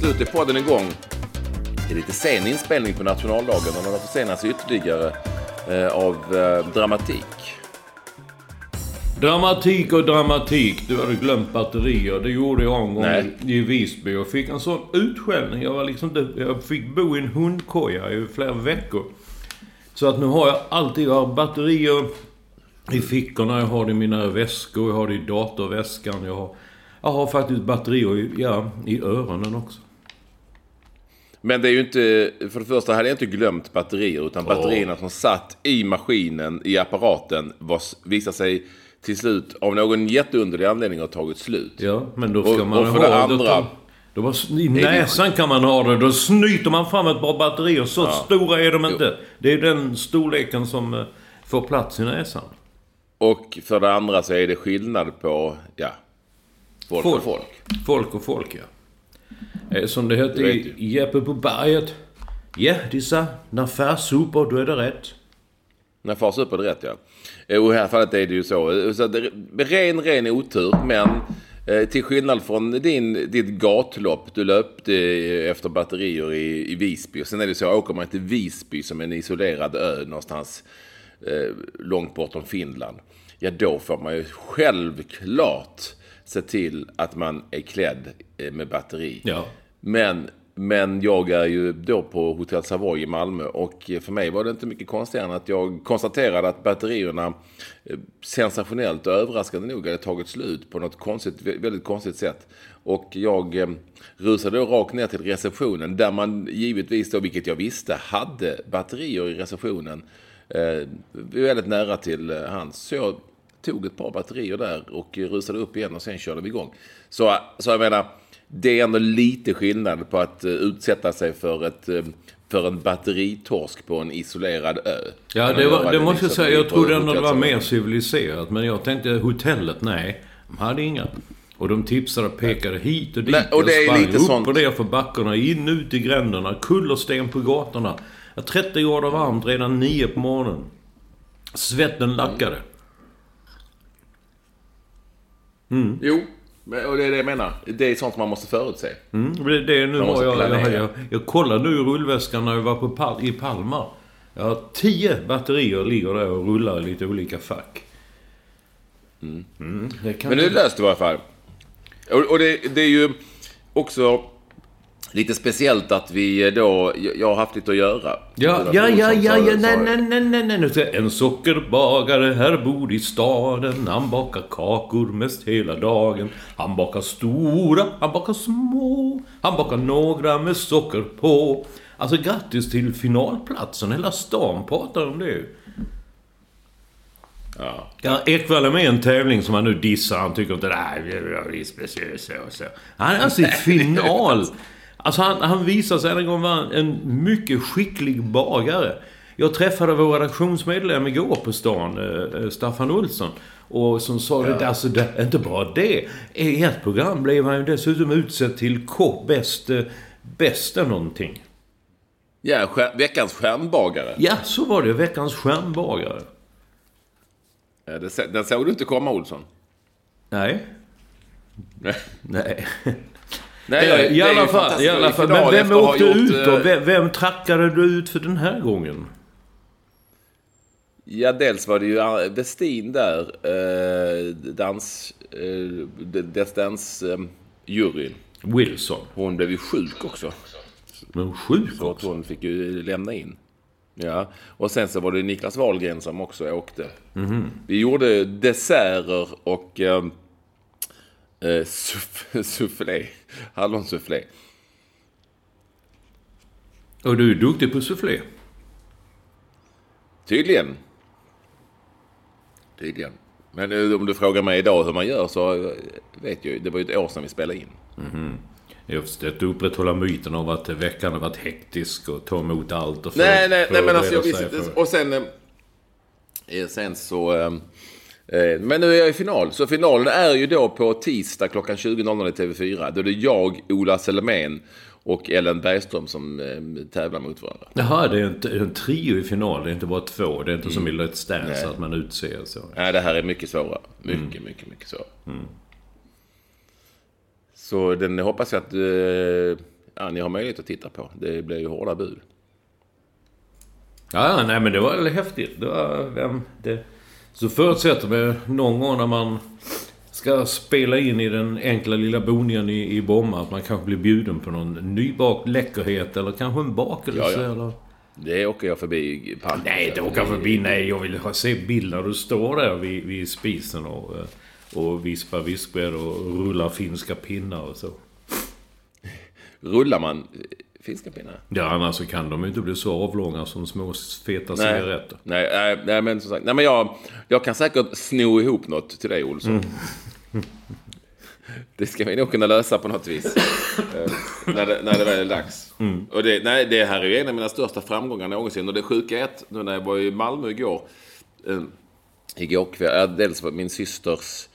slut är podden igång. Det är lite sen inspelning på nationaldagen och den har försenats ytterligare eh, av eh, dramatik. Dramatik och dramatik. Du hade glömt batterier. Det gjorde jag en gång Nej. i Visby. Jag fick en sån utskällning. Jag, var liksom jag fick bo i en hundkoja i flera veckor. Så att nu har jag alltid jag har batterier i fickorna. Jag har det i mina väskor. Jag har det i datorväskan. Jag har, jag har faktiskt batterier i, ja, i öronen också. Men det är ju inte, för det första hade jag inte glömt batterier utan batterierna som satt i maskinen, i apparaten, var, visade sig till slut av någon jätteunderlig anledning ha tagit slut. Ja, men då ska Och- man och för ha det Då, andra- tar- då bara, I näsan kan man ha det. Då snyter man fram ett par batterier. Så stora är de inte. Det är den storleken som eh, får plats i näsan. Och för det andra så är det skillnad på, ja, folk, och folk. Folk och folk, ja. Eh, Som det vet i Jeppe på berget. Ja, de sa, när far super, då är det rätt. När far super det rätt ja. Eh, Och i det här fallet är det ju så. Eh, så ren, ren otur. Men till skillnad från din, ditt gatlopp. Du löpte efter batterier i, i Visby. Och sen är det så, åker man till Visby som en isolerad ö någonstans eh, långt bortom Finland. Ja, då får man ju självklart se till att man är klädd med batteri. Ja. Men, men jag är ju då på Hotel Savoy i Malmö och för mig var det inte mycket konstigare än att jag konstaterade att batterierna eh, sensationellt och överraskande nog hade tagit slut på något konstigt, väldigt konstigt sätt. Och jag eh, rusade då rakt ner till receptionen där man givetvis då, vilket jag visste, hade batterier i receptionen eh, väldigt nära till eh, hans. Så jag tog ett par batterier där och rusade upp igen och sen körde vi igång. Så, så jag menar, det är ändå lite skillnad på att eh, utsätta sig för, ett, eh, för en batteritorsk på en isolerad ö. Ja, det, var, det måste jag säga. Jag trodde ändå det var mer civiliserat. Men jag tänkte hotellet, nej. De hade inga. Och de tipsade och pekade hit och dit. Nej, och det är lite upp sånt- och ner för backarna, in ut i gränderna, kullersten på gatorna. Ja, 30 grader varmt redan 9 på morgonen. Svetten lackade. Jo, men- och det är det jag menar. Det är sånt man måste förutse. Mm, det är det nu har måste jag, jag, jag, jag kollade nu i rullväskan när jag var på Pal, i Palma. Jag har 10 batterier ligger där och rullar i lite olika fack. Mm, det kan Men det är löst i varje fall. Och, och det, det är ju också lite speciellt att vi då... Jag har haft lite att göra. Ja, ja, ja, ja, ja, nej, nej, nej, nej, nej, jag- En sockerbagare här bor i staden. Han bakar kakor mest hela dagen. Han bakar stora, han bakar små. Han bakar några med socker på. Alltså grattis till finalplatsen. Hela stan pratar om det. Ja. Ja, Ekwall är med i en tävling som han nu dissar. Han tycker inte det här är speciellt så och så. Han är alltså i final. Alltså han, han visar sig en gång vara en mycket skicklig bagare. Jag träffade vår redaktionsmedlem igår på stan, eh, eh, Staffan Olsson. Och som sa det, alltså det inte bara det. I ett program blev han ju dessutom utsedd till kock, bäst, eh, bästa någonting. Ja, skär, veckans stjärnbagare. Ja, så var det. Veckans Nej. Nej. Nej, I det är alla fall, i alla fall. Men vem åkte gjort, ut då? eh, Vem, vem trackade du ut för den här gången? Ja, dels var det ju eh, Westin där, eh, dans, eh, Let's Dance-juryn. Wilson. Hon blev ju sjuk också. Men sjuk Så också. hon fick ju lämna in. Ja, och sen så var det Niklas Wahlgren som också åkte. Vi gjorde desserter och eh, eh, suff- soufflé. Hallonsufflé. Och du är duktig på soufflé. Tydligen. Tydligen. Men eh, om du frågar mig idag hur man gör så eh, vet jag ju. Det var ju ett år sedan vi spelade in. Just det, att upprätthålla myten av att veckan har varit hektisk och ta emot allt och för, Nej, nej, nej men alltså jag visste inte. Och sen... Sen så... eh, Men nu är jag i final. Så finalen är ju då på tisdag klockan 20.00 i TV4. Då är det jag, Ola Selmén och Ellen Bergström som eh, tävlar mot varandra. Jaha, det är en, en trio i final. Det är inte bara två. Det är inte Mm. som i Let's Dance att man utser så. Nej, det här är mycket svårare. Mycket, mycket, mycket svårare. Så den hoppas jag att eh, ja, ni har möjlighet att titta på. Det blir ju hårda bud. Ja, nej men det var väl häftigt. Det var, vem, det, så förutsätter vi någon gång när man ska spela in i den enkla lilla boningen i, i Bromma att man kanske blir bjuden på någon nybakt läckerhet eller kanske en bakelse Ja, ja. eller... Det åker jag förbi Palme. Nej, inte åka förbi. Nej, jag vill se bilder när du står där vid, vid spisen och, eh, och vispar vispbräd och rullar finska pinnar och så. Rullar man finska pinnar? Ja, annars så kan de ju inte bli så avlånga som små feta cigaretter. Nej, nej, nej, men som sagt. Nej, men jag, jag kan säkert sno ihop något till dig, Olsson. Det ska vi nog kunna lösa på något vis. Eh, när, det, när det väl är dags. Och det, nej, det här är ju en av mina största framgångar någonsin. Och det sjuka är att nu när jag var i Malmö igår. Eh, igår kväll. Dels var min systers...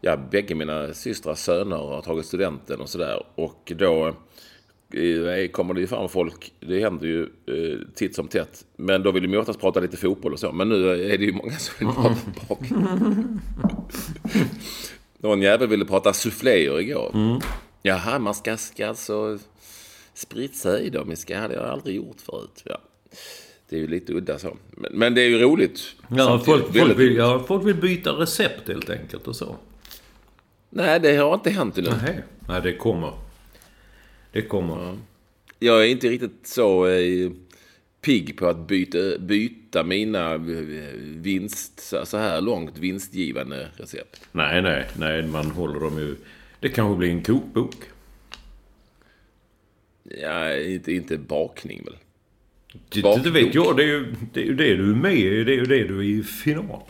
Ja, bägge mina systrars söner har tagit studenten och sådär. Och då eh, kommer det ju fram folk. Det händer ju eh, titt som tätt. Men då vill de ju oftast prata lite fotboll och så. Men nu är det ju många som vill prata bak. Någon jävel ville prata souffléer igår. Jaha, man ska, ska alltså spritsa i dem. Det hade jag aldrig gjort förut. Ja. Det är ju lite udda så. Men, men det är ju roligt. Ja folk, folk, vill, ja, folk vill byta recept helt enkelt och så. Nej, det har inte hänt ännu. Nej, Nej det kommer. Det kommer. Jag är inte riktigt så eh, pigg på att byta, byta mina eh, vinst, så här långt vinstgivande recept. Nej, nej, nej, man håller dem ju... Det kanske blir en kokbok. Ja, inte, inte bakning väl? Det, det vet jag, det är, ju, det är ju det du är med i. Det är ju det du är i final.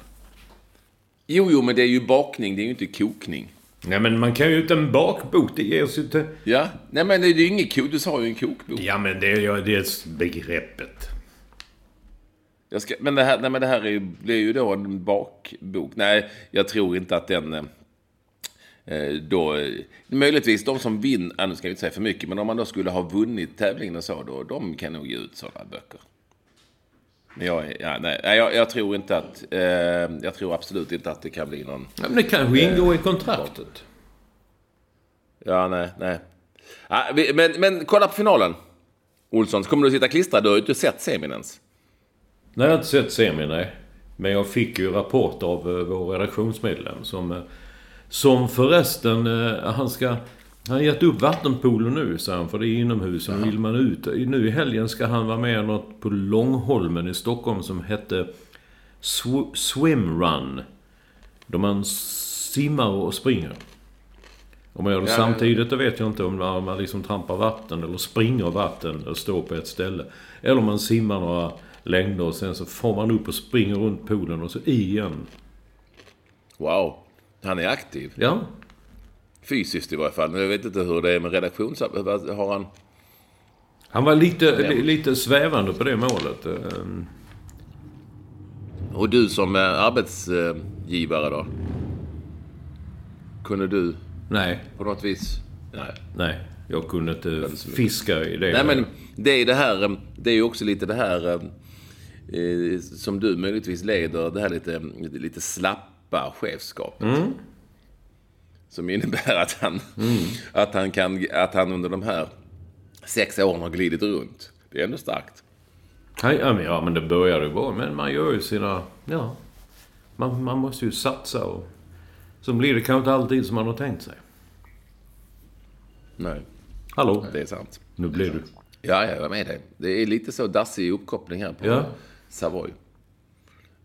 Jo, jo, men det är ju bakning, det är ju inte kokning. Nej, men man kan ju inte en bakbok. Det ges ju inte... Ja, nej men det är ju inget kok. Du sa ju en kokbok. Ja, men det är det är begreppet. Jag ska, men det här, nej, men det här är ju, blir ju då en bakbok. Nej, jag tror inte att den... eh, då, eh, möjligtvis de som vinner, nu ska vi inte säga för mycket, men om man då skulle ha vunnit tävlingen och så, då, de kan nog ge ut sådana böcker. Men jag, ja, nej, jag, jag tror inte att, eh, jag tror absolut inte att det kan bli någon, Ja, men det kanske ingår i kontraktet. ja nej, nej. Ja, vi, men, men kolla på finalen. Olsson, så kommer du sitta klistrad, du har ju inte sett semin ens. Nej, jag har inte sett semin, nej. Men jag fick ju rapport av eh, vår redaktionsmedlem som... eh, Som förresten, eh, han ska... Han har gett upp vattenpoolen nu, sa han, för det är inomhus. Och vill man ut. Nu i helgen ska han vara med något på Långholmen i Stockholm som hette Sw- Swim Run. Då man simmar och springer. Om man gör det Ja, samtidigt, det vet jag inte om man man liksom trampar vatten eller springer vatten och står på ett ställe. Eller om man simmar några längder och sen så får man upp och springer runt poolen och så i igen. Wow, han är aktiv. Ja, Fysiskt i varje fall. Jag vet inte hur det är med redaktions... Har han... han var lite, li, lite svävande på det målet. Ehm, Och du som är arbetsgivare då? Kunde du Nej, på något vis... Nej. nej. Jag kunde inte fiska i det. Nej men det är det här, eh, det är ju också lite det här eh, eh, som du möjligtvis leder, det här lite, lite slappa chefskapet. Som innebär att han, att, han kan, att han under de här sex åren har glidit runt. Det är ändå starkt. Ja, men, ja, men det börjar ju bra. Men man gör ju sina... Ja. Man, man måste ju satsa och... Så blir det kanske inte alltid som man har tänkt sig. Nej, Hallå? det är sant. Nu blir du... Ja, jag är med dig. Det är lite så dassig uppkoppling här på Ja. Savoy.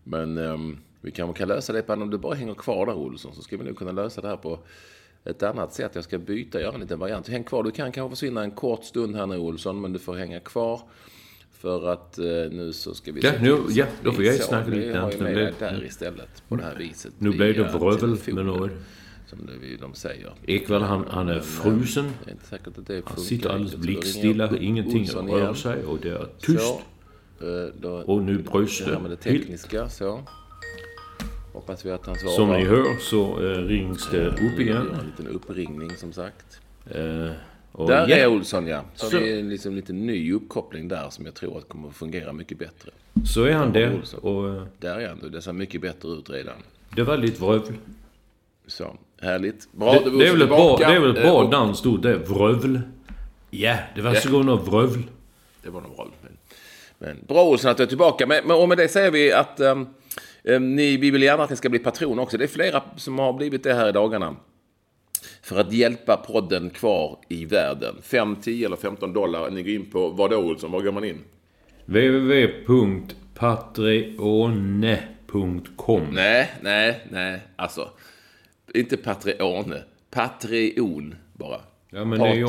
Men ehm, vi kanske kan lösa det på om du bara hänger kvar där Olsson så ska vi nog kunna lösa det här på ett annat sätt. Jag ska byta, göra en liten variant. Häng kvar. Du kan kanske försvinna en kort stund här nu Olsson, men du får hänga kvar. För att eh, nu så ska vi... Ja, nu- ja, då får jag snacka lite Vi har ju med dig där istället på det här viset. Nu blev det vrövel med något. Som det, de säger. Ekvall, han, han är frusen. Det är inte säkert att det Han funkar sitter alldeles blickstilla. Ingenting rör sig och det är tyst. Så, eh, då, Och nu bröst det här med det. tekniska, så. Hoppas vi att han svarar. Som ni hör så eh, rings det upp igen. En liten uppringning som sagt. Eh, och Där ja, är Olsson ja. Så, Så- det är liksom lite ny uppkoppling där som jag tror att kommer att fungera mycket bättre. Så är han där. Och eh, Där är han nu. Det ser mycket bättre ut redan. det var lite vrövl. Så, härligt. Bra, Det, det är väl ett bra, det är väl ett bra och- dansord det. Vrövl. Ja, det var Ja. så grund av vrövl. Det var nog bra. Men, bra Olsson att du är tillbaka. Men, och med det säger vi att um, ni, vi vill gärna att ni ska bli patron också. Det är flera som har blivit det här i dagarna. För att hjälpa podden kvar i världen. 5, 10 eller 15 dollar. Ni går in på, vad då Olsson? Var går man in? www.patreone.com Nej, nej, nej. Alltså. Inte Patreone. Patreon bara. Ja men det är, ju,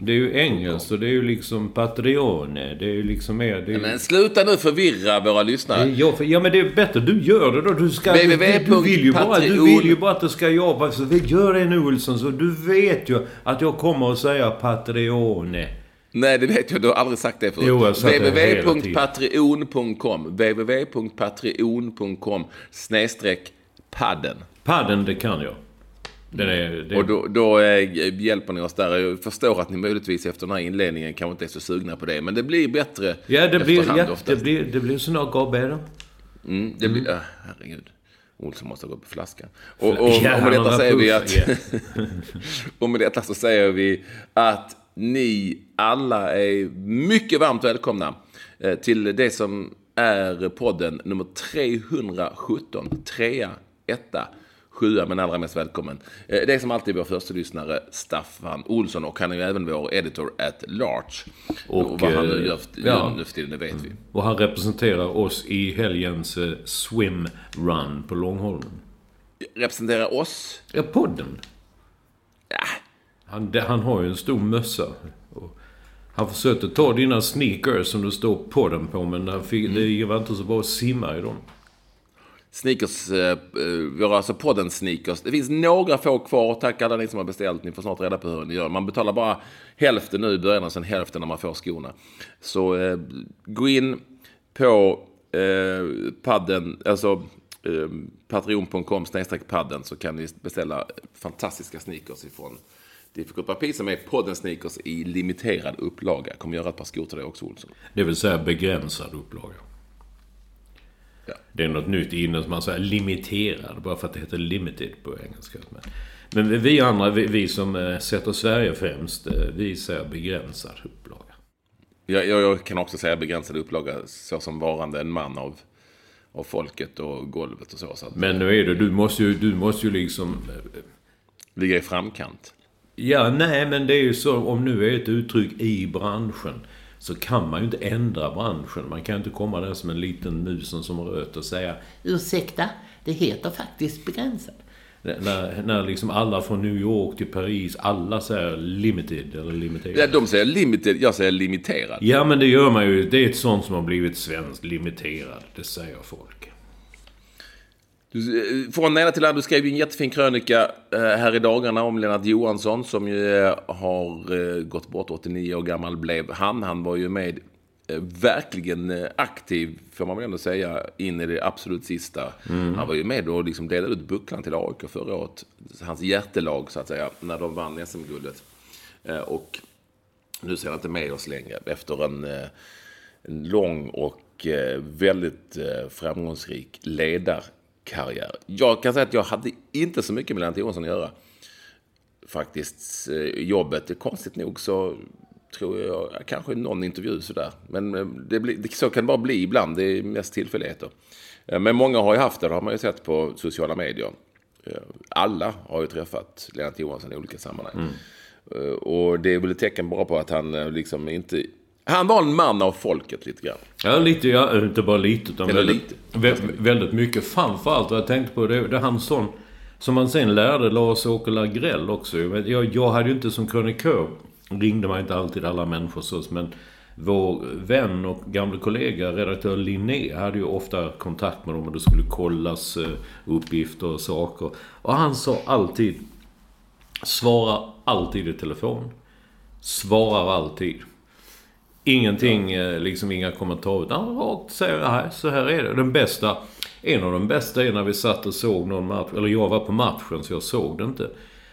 det är ju engelskt och det är ju liksom Patreone. Det är ju liksom mer... Ju- Men sluta nu förvirra våra lyssnare. Ja, för, ja men det är bättre. Du gör det då. Du, ska, du, www. du, vill ju bara, du vill ju bara att det ska jobba. Så vi gör det nu Olsson. Så du vet ju att jag kommer att säga Patreone. Nej, det vet jag. Du har aldrig sagt det förut. Www.patreon.com www.patreon.com snedstreck padden. Padden, det kan jag. Den är... Det, Och då, då eh, hjälper ni oss där. Jag förstår att ni möjligtvis efter den här inledningen kanske inte är så sugna på det. Men det blir bättre ja, det blir, efterhand ja, det oftast. blir, det blir snart bättre. Mm, det blir, äh, herregud. Olsson måste gå på flaskan. Och, och, och Ja, med han detta säger vi att... och med detta så säger vi att ni alla är mycket varmt välkomna eh, till det som är podden nummer 317. Trea, etta, sjua, men allra mest välkommen. Eh, Det är som alltid vår första lyssnare Staffan Olsson och han är ju även vår editor at large. Och, Och, vad han nu eh, gör, ja. nu för tiden, det vet vi. Och han representerar oss i helgens eh, swim run på Långholmen. Representerar oss Ja, podden. Ja, Han, det, han har ju en stor mössa. Han försökte ta dina sneakers som det står podden på, men han fick, Mm. det var inte så bra att simma i dem. Sneakers, eh, eh vi har alltså podden Sneakers. Det finns några få kvar. Tack alla ni som har beställt. Ni får snart reda på hur ni gör. Man betalar bara hälften nu i början och sen hälften när man får skorna. Så eh, gå in på eh, padden, alltså eh, patreon.com padden så kan ni beställa fantastiska sneakers ifrån Difficult Papi som är podden Sneakers i limiterad upplaga. Kommer göra ett par skor till dig också Olsson. Det vill säga begränsad upplaga. Ja. Det är något nytt innan som man säger limiterad, bara för att det heter limited på engelska. Men, men vi andra, vi, vi som eh, sätter Sverige främst, eh, vi säger begränsad upplaga. Jag, jag, jag kan också säga begränsad upplaga så som varande en man av, av folket och golvet och så. så Men nu är det, du måste ju, du måste ju liksom... eh, ligga i framkant. Ja, nej, men det är ju så, om nu är ett uttryck i branschen, så kan man ju inte ändra branschen. Man kan inte komma där som en liten musen som röt och säga Ursäkta, det heter faktiskt begränsad. När, när liksom alla från New York till Paris, alla säger limited eller limiterad. Ja, de säger limited, jag säger limiterad. Ja, men det gör man ju. Det är ett sånt som har blivit svenskt. Limiterad. Det säger folk. Du, eh, från ena till andra, du skrev ju en jättefin krönika eh, här i dagarna om Lennart Johansson som ju eh, har gått bort, 89 år gammal blev han. Han var ju med verkligen aktiv, får man väl ändå säga, in i det absolut sista. Han var ju med och liksom delade ut bucklan till AIK förra året. Hans hjärtelag, så att säga, när de vann SM-guldet. Och nu ser han inte med oss längre efter en, en lång och väldigt framgångsrik ledarkarriär. Jag kan säga att jag hade inte så mycket med Lennart Johansson att göra. faktiskt eh, jobbet. Konstigt nog så tror jag kanske någon intervju sådär. Men eh, det blir, så kan det bara bli ibland. Det är mest tillfälligheter. Eh, men många har ju haft det, det har man ju sett på sociala medier. Alla har ju träffat Lennart Johansson i olika sammanhang. Mm. Och det är väl ett tecken bara på att han liksom inte han var en man av folket lite grann. Ja, lite. Ja, inte bara lite. Utan Eller väldigt, lite. väldigt mycket. Framförallt vad jag tänkte på, det, det är han sån... Som man sen lärde Lars-Åke Lagrell också. Jag, jag hade ju inte som krönikör, ringde man inte alltid alla människor så, men vår vän och gamla kollega, redaktör Linné, hade ju ofta kontakt med dem och det skulle kollas eh, uppgifter och saker. Och han sa alltid, svara alltid i telefon. Svarar alltid. Ingenting, ja. Liksom inga kommentarer. Utan rakt säger nej, så här är det. Den bästa, en av de bästa är när vi satt och såg någon match. Eller jag var på matchen så jag såg det inte.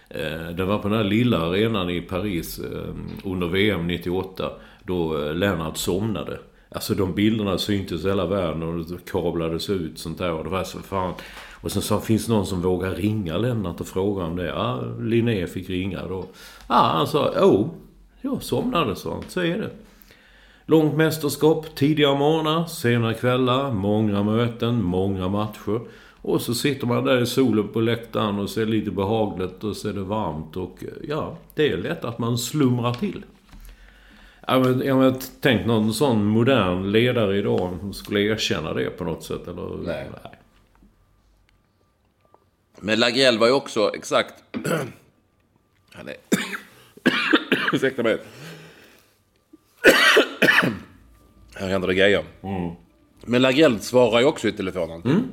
Det den var på den här lilla arenan i Paris eh, under VM 98. Då Lennart somnade. Alltså de bilderna syntes i hela världen och det kablades ut sånt där. Och det var så fan... Och sen sa finns det någon som vågar ringa Lennart och fråga om det? Ja, Linné fick ringa då. Ja, han sa, oh, jag somnade, så Så är det. Långt mästerskap, tidiga morgnar, sena kvällar, många möten, många matcher. Och så sitter man där i solen på läktaren och ser lite behagligt och så är det varmt och ja, det är lätt att man slumrar till. Jag har tänkt någon sån modern ledare idag som skulle erkänna det på något sätt eller? Nej. Nej. Men Lagrell var ju också exakt... Han är... Ursäkta mig. Här händer det grejer. Mm. Men Lagrell svarar ju också i telefonen. Mm.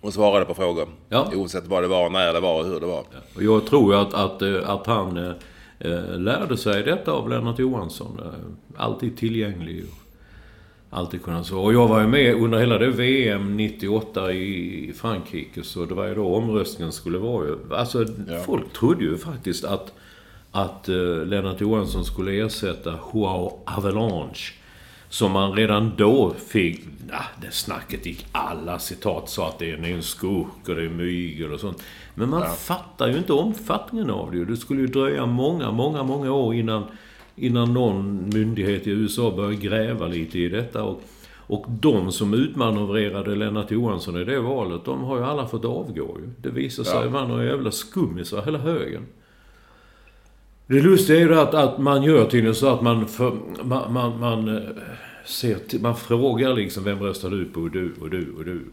Och svarade på frågor. Ja. Oavsett vad det var, när det var och hur det var. Ja. Och jag tror att, att, eh, att han eh, eh, lärde sig detta av Lennart Johansson. Eh, alltid tillgänglig. Alltid kunna så. Och jag var ju med under hela det VM 98 i Frankrike. Så det var ju då omröstningen skulle vara ju. Alltså, ja. folk trodde ju faktiskt att att eh, Lennart Johansson skulle ersätta Joao Avalanche. Som man redan då fick... Ja, det snacket gick. Alla citat sa att det är en skurk och det är mygel och sånt. Men man ja. fattar ju inte omfattningen av det. Det skulle ju dröja många, många, många år innan, innan någon myndighet i USA började gräva lite i detta. Och, och de som utmanövrerade Lennart Johansson i det valet, de har ju alla fått avgå ju. Det visar sig ja. vara några jävla skummisar hela högen. Det lustiga är ju att, att man gör tydligen så att man, för, man, man, man, eh, ser till, man frågar liksom vem röstar du på? Du och du och du.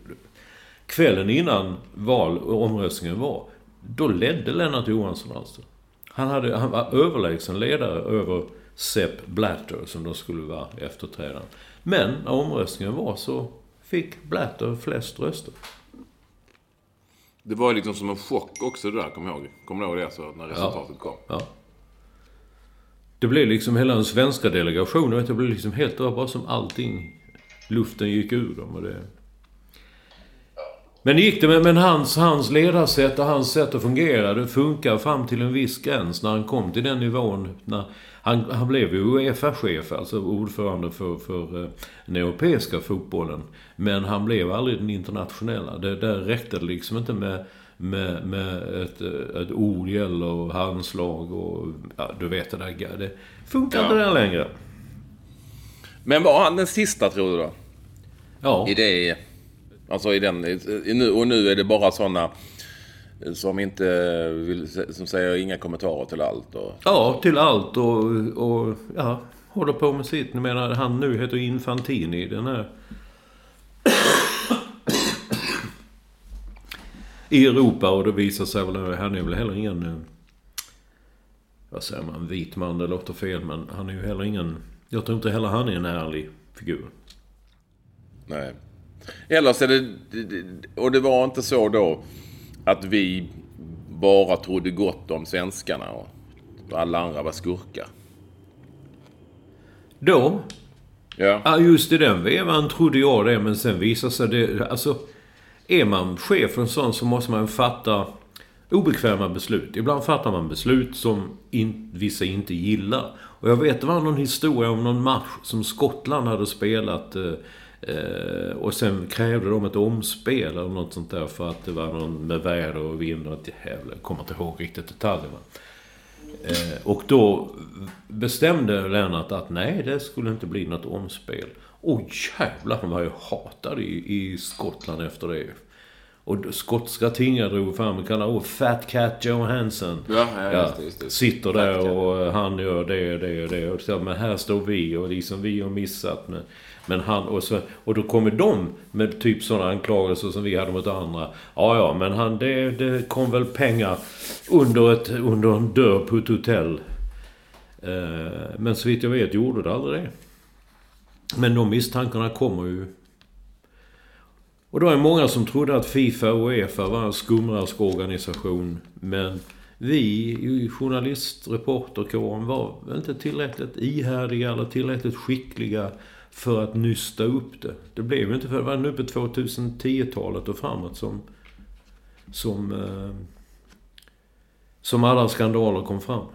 Kvällen innan val och omröstningen var, då ledde Lennart Johansson alltså. Han, hade, han var överlägsen ledare över Sepp Blatter som då skulle vara efterträdaren. Men när omröstningen var så fick Blatter flest röster. Det var liksom som en chock också det där, kommer jag ihåg. Kommer du ihåg det? Så när resultatet ja. kom? Ja. Det blev liksom hela den svenska delegationen, det blev liksom helt, det var bara som allting, luften gick ur dem och det... Men det gick det, men, men hans, hans ledarsätt och hans sätt att fungera, det funkar fram till en viss gräns när han kom till den nivån. När han, han blev ju Uefa-chef, alltså ordförande för, för eh, den europeiska fotbollen. Men han blev aldrig den internationella. Det, där räckte det liksom inte med med, med ett, ett ordgäll och handslag och ja, du vet det där. Det funkar ja. inte där längre. Men var han den sista tror du då? Ja. I det... Alltså i den... I nu, och nu är det bara sådana som inte vill, som säger inga kommentarer till allt och... Ja, till allt och, och ja, håller på med sitt. Jag menar, han nu heter Infantini, den här i Europa och det visar sig väl, han är väl heller ingen... Eh, vad säger man? Vit man, det låter fel men han är ju heller ingen... Jag tror inte heller han är en ärlig figur. Nej. Eller så är det... Och det var inte så då att vi bara trodde gott om svenskarna och alla andra var skurkar. Då? Ja. Ja, just i den vevan trodde jag det, men sen visade sig det... Alltså... Är man chef för en sån så måste man fatta obekväma beslut. Ibland fattar man beslut som in, vissa inte gillar. Och jag vet, det var någon historia om någon match som Skottland hade spelat. Eh, eh och sen krävde de ett omspel eller något sånt där för att det var någon med väder och vind och ett jävla... Jag kommer inte ihåg riktigt detaljerna. Eh, och då bestämde Lennart att nej, det skulle inte bli något omspel. Och jävlar, han var ju hatad i, i Skottland efter det. Och skotska tingar drog fram och kallade oh, Fat Cat Johansson. Ja, ja, just det, just det. Sitter där och han gör det och det och det. Och så, men här står vi och liksom vi har missat. Men, men han, och, så, och då kommer de med typ sådana anklagelser som vi hade mot andra. Ja, ja, men han, det, det kom väl pengar under, ett, under en dörr på ett hotell. Eh, men så vitt jag vet gjorde det aldrig det. Men de misstankarna kommer ju och då är det många som trodde att Fifa och Uefa var en skumraskorganisation. Men vi i journalistreporterkåren var inte tillräckligt ihärdiga eller tillräckligt skickliga för att nysta upp det. Det blev ju inte för det var nu på 2010-talet och framåt som... Som... Eh, som alla skandaler kom fram.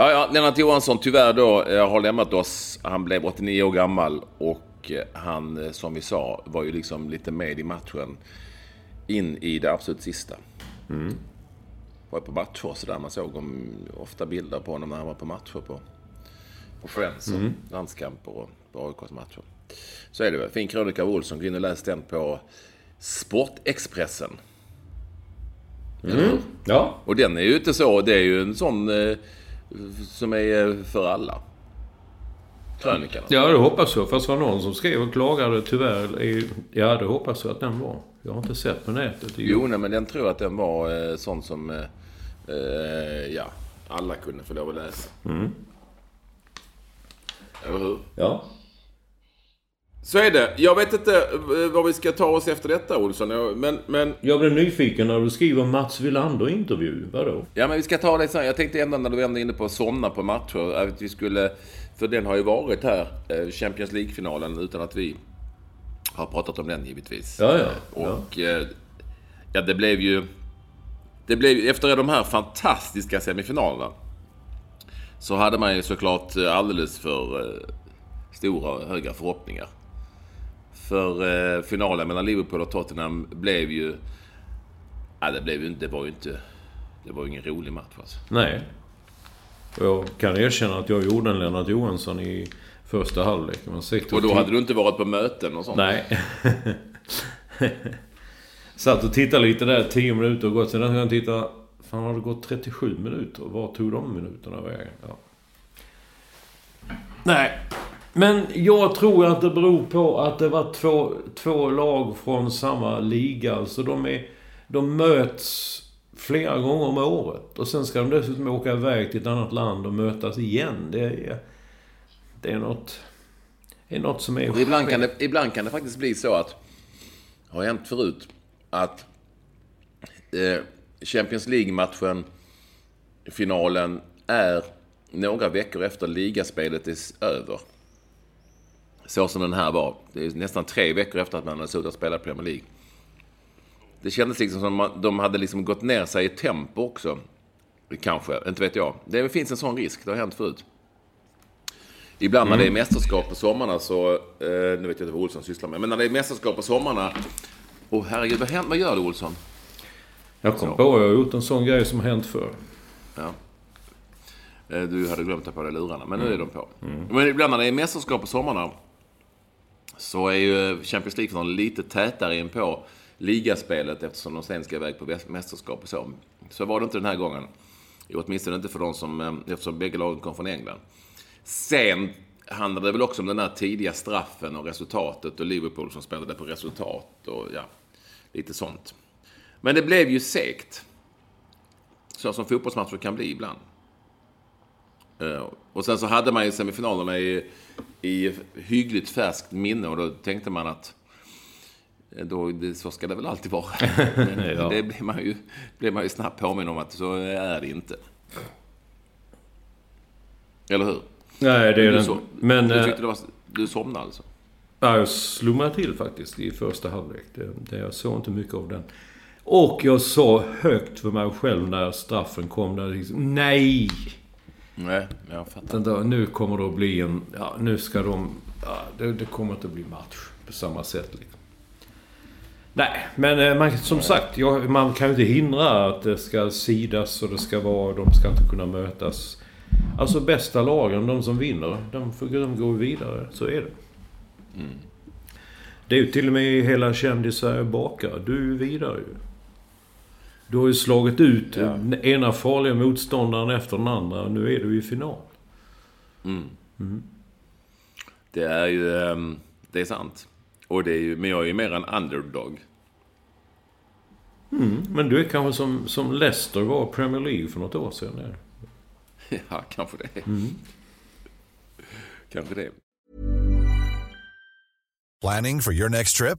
Ja, ja, Lennart Johansson tyvärr då eh, har lämnat oss. Han blev 89 år gammal och Eh, han, eh, som vi sa, var ju liksom lite med i matchen in i det absolut sista. Mm. Var på matcher sådär. Man såg om, ofta bilder på honom när han var på matcher på, på Friends och mm. landskamper och på AIKs matcher. Så är det väl. Fin krönika av Olsson. Gå in och läs den på Sportexpressen. Mm. Ja. Och den är ju inte så. Det är ju en sån eh, som är för alla krönikan. Ja, det hoppas jag. Fast det var någon som skrev och klagade tyvärr. Ja, det hoppas jag att den var. Jag har inte sett på nätet. Jo, nej, men den tror jag att den var eh, sån som... Eh, eh, ja, alla kunde få lov att läsa. Mm. Eller hur? Ja. Så är det. Jag vet inte eh, vad vi ska ta oss efter detta, Olsson. Men, men... Jag blev nyfiken när du skriver Mats Wilander-intervju. Vadå? Ja, men vi ska ta det sen. Jag tänkte ändå när du var inne på att somna på matcher, att vi skulle för den har ju varit här, eh, Champions League-finalen, utan att vi har pratat om den givetvis. Ja, ja. Och ja, eh, ja det blev ju... Det blev, efter de här fantastiska semifinalerna så hade man ju såklart alldeles för stora höga förhoppningar. För finalen mellan Liverpool och Tottenham blev ju... Ja, det blev ju inte... Det var ju inte... Det var ju ingen rolig match alltså. Nej. Och jag kan erkänna att jag gjorde en Lennart Johansson i första halvlek. och då hade du inte varit på möten och sånt? Nej. Satt och tittade lite där, 10 minuter och gått. Sen när jag tittade, fan har det gått 37 minuter? Var tog de minuterna vägen? Ja. Nej. Men jag tror att det beror på att det var två, två lag från samma liga. Alltså de är... De möts flera gånger om året. Och sen ska de dessutom åka iväg till ett annat land och mötas igen. Det är, det är något... Det är något som är... Och ibland, kan det, ibland kan det faktiskt bli så att... Har hänt förut. Att eh, Champions League-matchen, finalen, är några veckor efter ligaspelet är över. Så som den här var. Det är nästan tre veckor efter att man har suttit och spelat Premier League. Det kändes liksom som att de hade liksom gått ner sig i tempo också. Kanske, inte vet jag. Det finns en sån risk, det har hänt förut. Ibland mm. när det är mästerskap på sommarna så... Eh, nu vet jag inte vad Olsson sysslar med. Men när det är mästerskap på sommarna... Åh oh, herregud, vad, händer, vad gör du Olsson? Jag kom så. på jag har gjort en sån grej som har hänt förr. Ja. Eh, du hade glömt att ta på dig lurarna, men mm. nu är de på. Mm. Men ibland när det är mästerskap på sommarna så är ju Champions League lite tätare in på ligaspelet eftersom de sen ska iväg på mästerskap och så. Så var det inte den här gången. Åtminstone inte för de som, eh, eftersom bägge lagen kom från England. Sen handlade det väl också om den här tidiga straffen och resultatet och Liverpool som spelade på resultat och ja, lite sånt. Men det blev ju segt. Så som fotbollsmatcher kan bli ibland. Eh, och sen så hade man ju semifinalerna i, i hyggligt färskt minne och då tänkte man att då, det, så ska det väl alltid vara. Men ja. det blir man, ju, blir man ju snabbt påminn om att så är det inte. Eller hur? Nej, det är det inte. Men... Du, tyckte eh, det var, du somnade alltså? Ja, jag slumrade till faktiskt i första halvlek. Det, det, jag såg inte mycket av den. Och jag sa högt för mig själv när straffen kom. Där liksom, nej! Nej, jag fattar. nu kommer det att bli en... Ja, nu ska de ja, det, det kommer inte att bli match på samma sätt. Liksom. Nej, men eh, man, som sagt, jag, man kan ju inte hindra att det ska sidas och det ska vara... De ska inte kunna mötas. Alltså bästa lagen, de som vinner, de, får, de går vidare. Så är det. Mm. Det är ju till och med hela kändisar bakar. Du är ju vidare ju. Du har ju slagit ut ja. den ena farliga motståndaren efter den andra. Nu är du i final. Mm. Mm. Det är ju... Ehm, det är sant. Och det är ju, men jag är ju mer en underdog. Mm, men du är kanske som, som Leicester var Premier League för något år sedan? Ja, kanske det. Mm. kanske det. Planning for your next trip?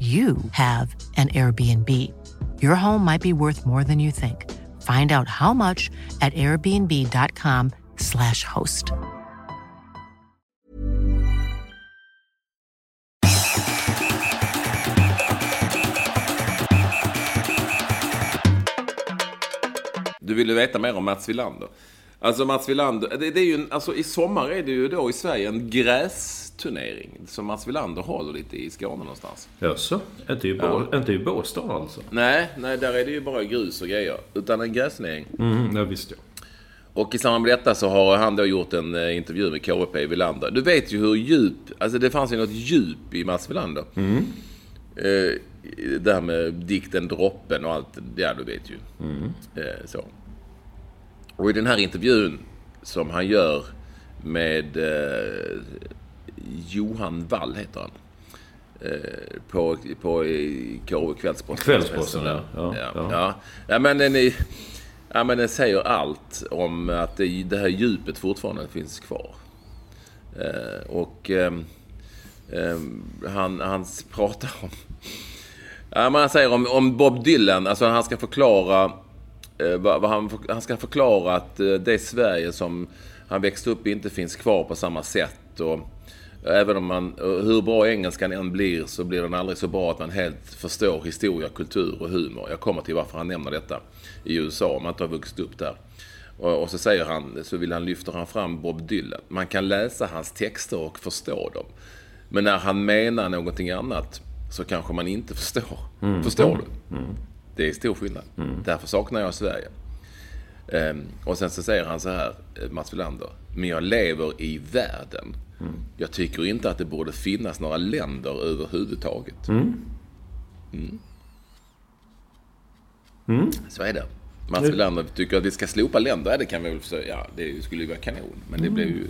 you have an Airbnb. Your home might be worth more than you think. Find out how much at airbnb.com slash host. Du ville veta mer om Mats Wilander. Alltså Mats Wilander, det, det är ju, alltså i sommar är det ju då i Sverige en gräs grästurnering som Mats Wilander håller lite i Skåne någonstans. Jaså? Inte i, Bå, ja. inte i Båstad alltså? Nej, nej, där är det ju bara grus och grejer. Utan en grästurnering. Mm, det visste jag. Och i samband med detta så har han då gjort en eh, intervju med KVP Wilander. Du vet ju hur djup, alltså det fanns ju något djup i Mats Wilander. Mm. Eh, det här med dikten Droppen och allt, ja du vet ju. Mm. Eh, så. Och i den här intervjun som han gör med eh, Johan Wall, heter han. Eh, på, på KU Kvällsposten. Kvällsposten, ja. Ja, ja. ja. ja. men den, är, ja, men den säger allt om att det, det här djupet fortfarande finns kvar. Eh, och ehm, ehm, han, han pratar om... Ja, men han säger om, om Bob Dylan, alltså han ska förklara Eh, vad han, han ska förklara att eh, det Sverige som han växte upp i inte finns kvar på samma sätt. Och även om man, hur bra engelskan än blir så blir den aldrig så bra att man helt förstår historia, kultur och humor. Jag kommer till varför han nämner detta i USA, om man inte har vuxit upp där. Och, så säger han, så vill han lyfter han fram Bob Dylan. Man kan läsa hans texter och förstå dem. Men när han menar någonting annat så kanske man inte förstår. Mm. Förstår du? Mm. Det är stor skillnad. Mm. Därför saknar jag Sverige. Um, och sen så säger han så här, eh, Mats Wilander. Men jag lever i världen. Mm. Jag tycker inte att det borde finnas några länder överhuvudtaget. Mm. mm. Mm. Så är det. Mats Wilander tycker att vi ska slopa länder. Ja, det kan vi väl säga. Ja, det skulle ju vara kanon. Men det mm. blir ju...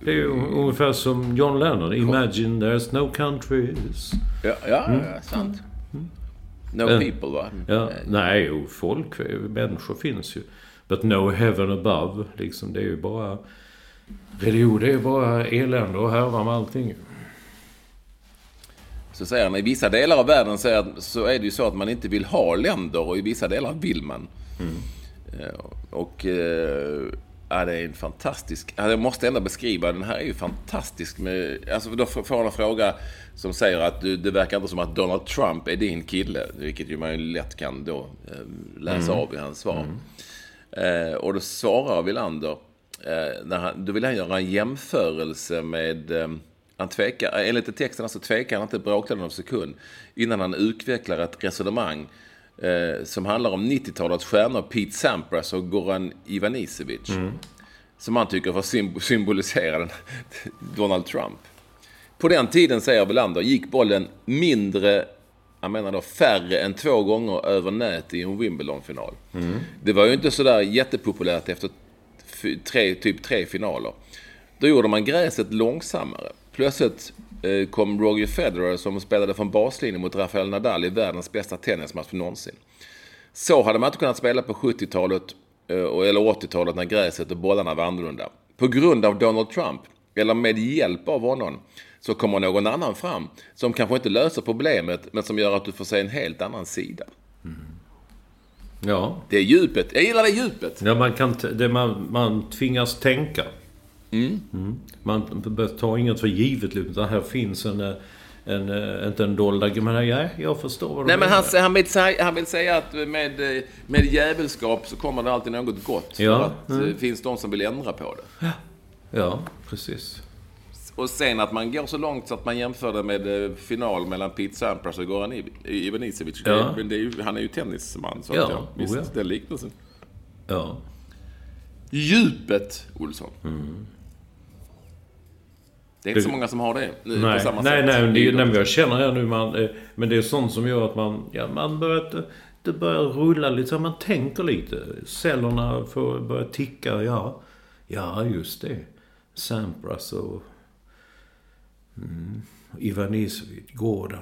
Det är ju ungefär som John Lennon. Imagine there's no countries. Ja, ja, ja sant. No uh, people va? Ja, nej, jo, folk, människor finns ju. But no heaven above, liksom. Det är ju bara... Religion, det är ju bara elände och härva med allting. Så säger han, i vissa delar av världen så är, så är det ju så att man inte vill ha länder och i vissa delar vill man. Mm. Och, Ja, det är en fantastisk... Jag måste ändå beskriva, den här är ju fantastisk. Med, alltså, då får man en fråga som säger att du, det verkar inte som att Donald Trump är din kille. Vilket ju man ju lätt kan då eh, läsa mm. av i hans svar. Mm. Eh, och då svarar Wilander, eh, han, då vill han göra en jämförelse med... Eh, han tvekar, enligt texten så tvekar han inte bråkdelen av sekund innan han utvecklar ett resonemang eh, som handlar om 90-talets stjärnor Pete Sampras och Goran Ivanisevic. Mm. Som han tycker får symbolisera den, Donald Trump. På den tiden, säger Welander, gick bollen mindre, han menar då färre än två gånger över nät i en Wimbledon-final. Mm. Det var ju inte sådär jättepopulärt efter tre, typ tre finaler. Då gjorde man gräset långsammare. Plötsligt Eh, kom Roger Federer som spelade från baslinjen mot Rafael Nadal i världens bästa tennismatch någonsin. Så hade man inte kunnat spela på 70-talet eh, eller 80-talet när gräset och bollarna var annorlunda. På grund av Donald Trump, eller med hjälp av honom, så kommer någon annan fram som kanske inte löser problemet, men som gör att du får se en helt annan sida. Mm. Ja. Det är djupet. Jag gillar det djupet. Ja, man, kan det man, man tvingas tänka. Mm. Mm. Man tar inget för givet. Utan här finns en... Eh, en, eh, inte en dold men ja, jag förstår vad du Nej, men han, han, vill säga, han vill säga att med, med djävulskap så kommer det alltid något gott. Ja. För att mm. det finns de som vill ändra på det. Ja, ja precis. Och sen att man går så långt så att man jämför det med eh, final mellan Pete Sampras och Goran Ivanisevic. Ja. Det, är han är ju tennisman, så ja. att ja, visst, oh, ja. den liknelsen. Ja. Djupet, Olsson. Mm. Det är inte det, så många som har det nej, på samma nej, sätt. Nej, nej, det, nej, men jag känner här nu, man, eh, men det är sånt som gör att man, ja, man börjar, det börjar rulla lite, så man tänker lite. Cellerna får börja ticka, ja. Ja, just det. Sampras och mm, Ivanisevic, Gordon.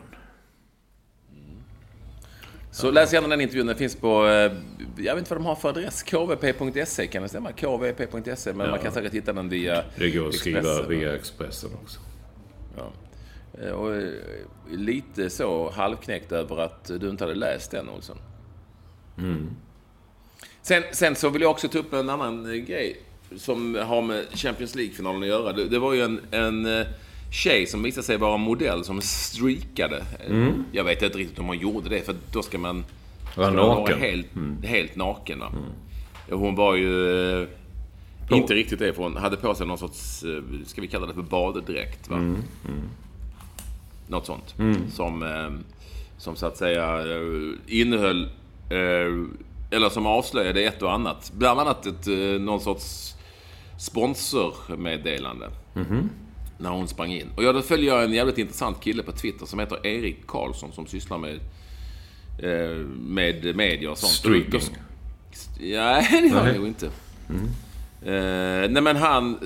Så läs gärna den intervjun. Den finns på, eh, jag vet inte vad de har för adress. kvp.se kan det stämma? kvp.se. Men ja. man kan säkert hitta den via Det går att skriva via Expressen också. Ja. Eh, och eh, lite så halvknäckt över att du inte hade läst den, Olsson. Mm. Sen, sen så vill jag också ta upp en annan grej som har med Champions League-finalen att göra. Det, det var ju en, en tjej som visade sig vara modell som streakade. Mm. Jag vet inte riktigt om hon gjorde det, för då ska man... Vara naken. Vara helt, mm. helt naken. Va? Mm. Hon var ju... Eh, inte riktigt det, för hon hade på sig någon sorts, eh, ska vi kalla det för baddräkt. Va? Mm. Mm. Något sånt. Mm. Som, eh, som så att säga eh, innehöll, eh, eller som avslöjade ett och annat. Bland annat ett, någon sorts sponsormeddelande. Mm när hon sprang in. Och då följer jag en jävligt intressant kille på Twitter som heter Erik Karlsson som sysslar med, eh, med media och sånt. Streaking? Ja, det gör han nog inte. Mm. Eh, nej men han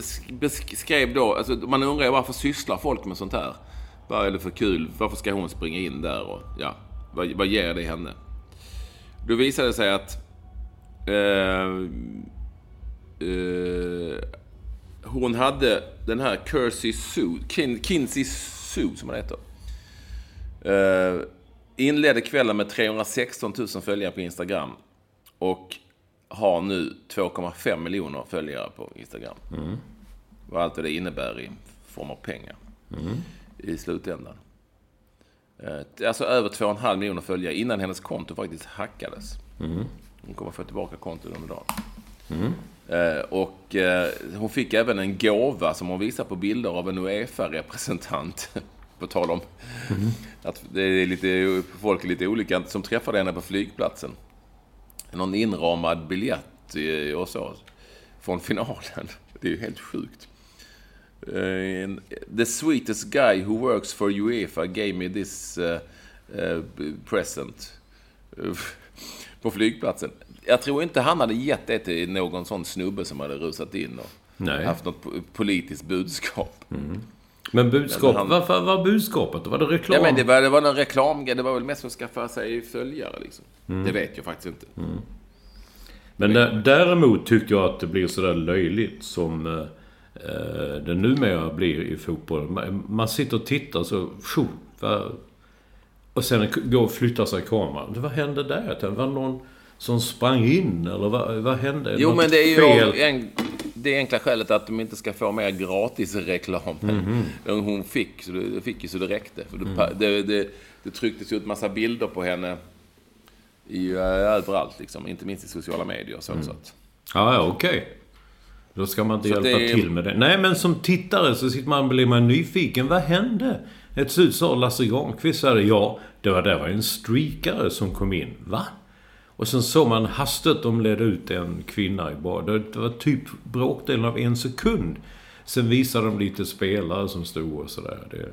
skrev då, alltså man undrar ju varför sysslar folk med sånt här? Vad är det för kul? Varför ska hon springa in där och ja, vad, vad ger det henne? Då visade det sig att eh, eh, hon hade den här Kirsey Sue, Kin, Kinsey Sue som hon heter. Uh, inledde kvällen med 316 000 följare på Instagram. Och har nu 2,5 miljoner följare på Instagram. Mm. Vad allt det innebär i form av pengar. Mm. I slutändan. Uh, alltså över 2,5 miljoner följare innan hennes konto faktiskt hackades. Mm. Hon kommer få tillbaka kontot under dagen. Mm. Eh, och eh, hon fick även en gåva som hon visar på bilder av en Uefa-representant. på tal om mm. att det är lite, folk är lite olika som träffade henne på flygplatsen. Någon inramad biljett och så. Från finalen. Det är ju helt sjukt. The sweetest guy who works for Uefa gave me this present. på flygplatsen jag tror inte han hade gett det till någon sån snubbe som hade rusat in och Nej. haft något politiskt budskap. Mm. Men budskap, han, vad var budskapet? Var det reklam? Ja, men det var, det var en reklamgrej. Det var väl mest för att skaffa sig följare liksom. Mm. Det vet jag faktiskt inte. Mm. Men där, däremot tycker jag att det blir sådär löjligt som eh, eh det numera blir i fotboll. Man, man sitter och tittar så... Tjo, och sen går och flyttar sig kameran. Vad hände där? Det var någon som sprang in? Eller vad, vad hände? Jo, Något men det är ju... En, det enkla skälet att de inte ska få mer gratisreklam. Mhm. än Hon fick, så det, fick ju så det räckte. För Mm. det, det, det, det trycktes ut massa bilder på henne i, eh, överallt, liksom. inte minst i sociala medier. Så, så att, Ja, ja, okej. Då ska man inte Så hjälpa det till med det. Nej, men som tittare så sitter man, blir man nyfiken. Vad hände? Ett slut sa Lasse Granqvist det. Ja, det var där var en streakare som kom in. Va? Och sen såg man hastigt de ledde ut en kvinna i bar. Det det var typ bråkdelen av en sekund. Sen visade de lite spelare som stod och sådär. Det...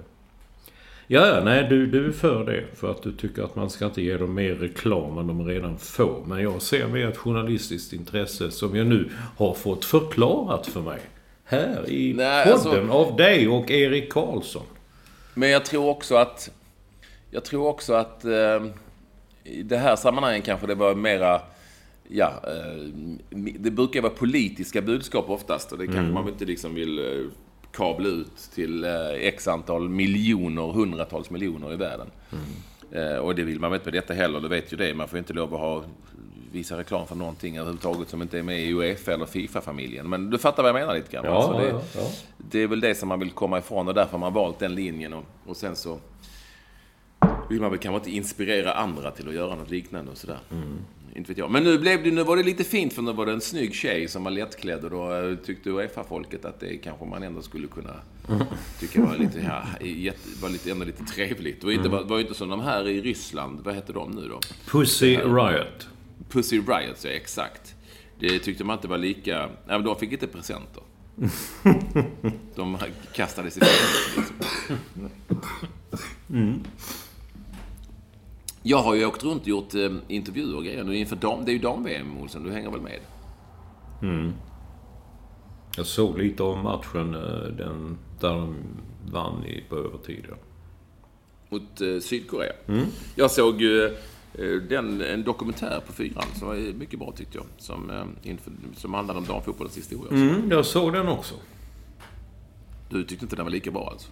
Ja, ja, nej, du, du är för det. För att du tycker att man ska inte ge dem mer reklam än de redan får. Men jag ser mer ett journalistiskt intresse som jag nu har fått förklarat för mig. Här i Nej, podden alltså- av dig och Erik Karlsson. Men jag tror också att... Jag tror också att eh, i det här sammanhanget kanske det var mera... Ja, eh, det brukar vara politiska budskap oftast och det kanske man inte liksom vill eh, kabla ut till eh, x antal miljoner, hundratals miljoner i världen. Eh, och det vill man väl inte med detta heller, det vet ju det. Man får inte lov att ha, visa reklam för någonting överhuvudtaget som inte är med i Uefa eller Fifa-familjen. Men du fattar vad jag menar lite grann? Ja, Alltså, det, ja, ja. det är väl det som man vill komma ifrån och därför har man valt den linjen. Och, och sen så vill man väl kanske inte inspirera andra till att göra något liknande och sådär. Inte vet jag. Men nu, blev det, nu var det lite fint för nu var det en snygg tjej som var lättklädd och då eh, tyckte Uefa-folket att det kanske man ändå skulle kunna tycka var lite, ja, var lite, ändå lite trevligt. Det var, inte, var, var ju inte som de här i Ryssland, vad heter de nu då? Pussy Riot. Pussy Riot, ja exakt. Det tyckte man inte var lika... Nej, men de fick inte presenter. De kastades i fängelset. Liksom. Jag har ju åkt runt och gjort eh, intervjuer och grejer nu inför dam... Det är ju dam-VM, Olsson. Du hänger väl med? Jag såg lite av matchen, eh, den där de vann i, på övertid. Ja. Mot eh, Sydkorea. Jag såg ju eh, den, en dokumentär på fyran som var mycket bra tyckte jag. Som, eh, inför, som handlade om damfotbollens historia. Mm, jag såg den också. Du tyckte inte den var lika bra alltså?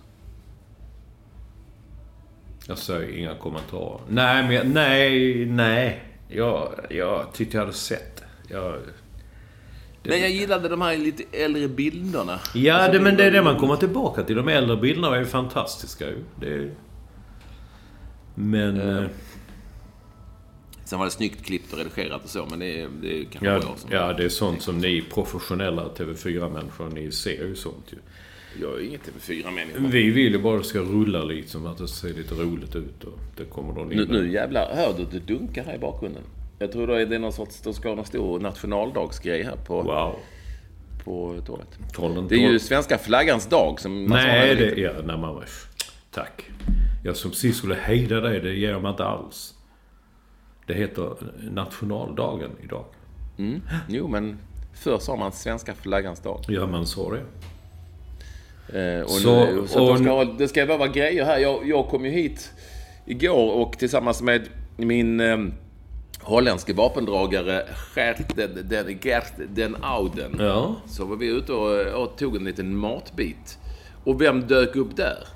Jag säger inga kommentarer. Nej, men jag, nej, nej. Jag, jag tyckte jag hade sett det. Jag, Nej, jag gillade de här lite äldre bilderna. ja, Alltså, det, men det är det man kommer tillbaka till. De äldre bilderna var ju fantastiska ju. Det, men... eh, Sen var det snyggt klippt och redigerat och så, men det är, det är kanske Ja, jag som... ja, det är sånt som ni professionella TV4-människor, ni ser ju sånt ju. Jag är ingen TV4-människa. Vi vill ju bara att det ska rulla lite, som att det ser lite roligt ut och det kommer någon Nu, in. nu jävlar, hör du det dunkar här i bakgrunden? Jag tror det är någon sorts, de ska ha någon stor nationaldagsgrej här på, Wow. på torget. Det är ju svenska flaggans dag som Nej, det... lite. Ja, nej, man, tack. Jag som precis skulle hejda dig, det ger jag mig inte alls. Det heter nationaldagen idag. Mm. Jo, men förr sa man svenska flaggans dag. Ja, man sa det. Eh, och Så- nu, så och- de ska det ska bara vara grejer här. Jag, jag kom ju hit igår och tillsammans med min eh, holländske vapendragare Gert den, den, Gert den Auden. Ja. Så var vi ute och, och tog en liten matbit. Och vem dök upp där?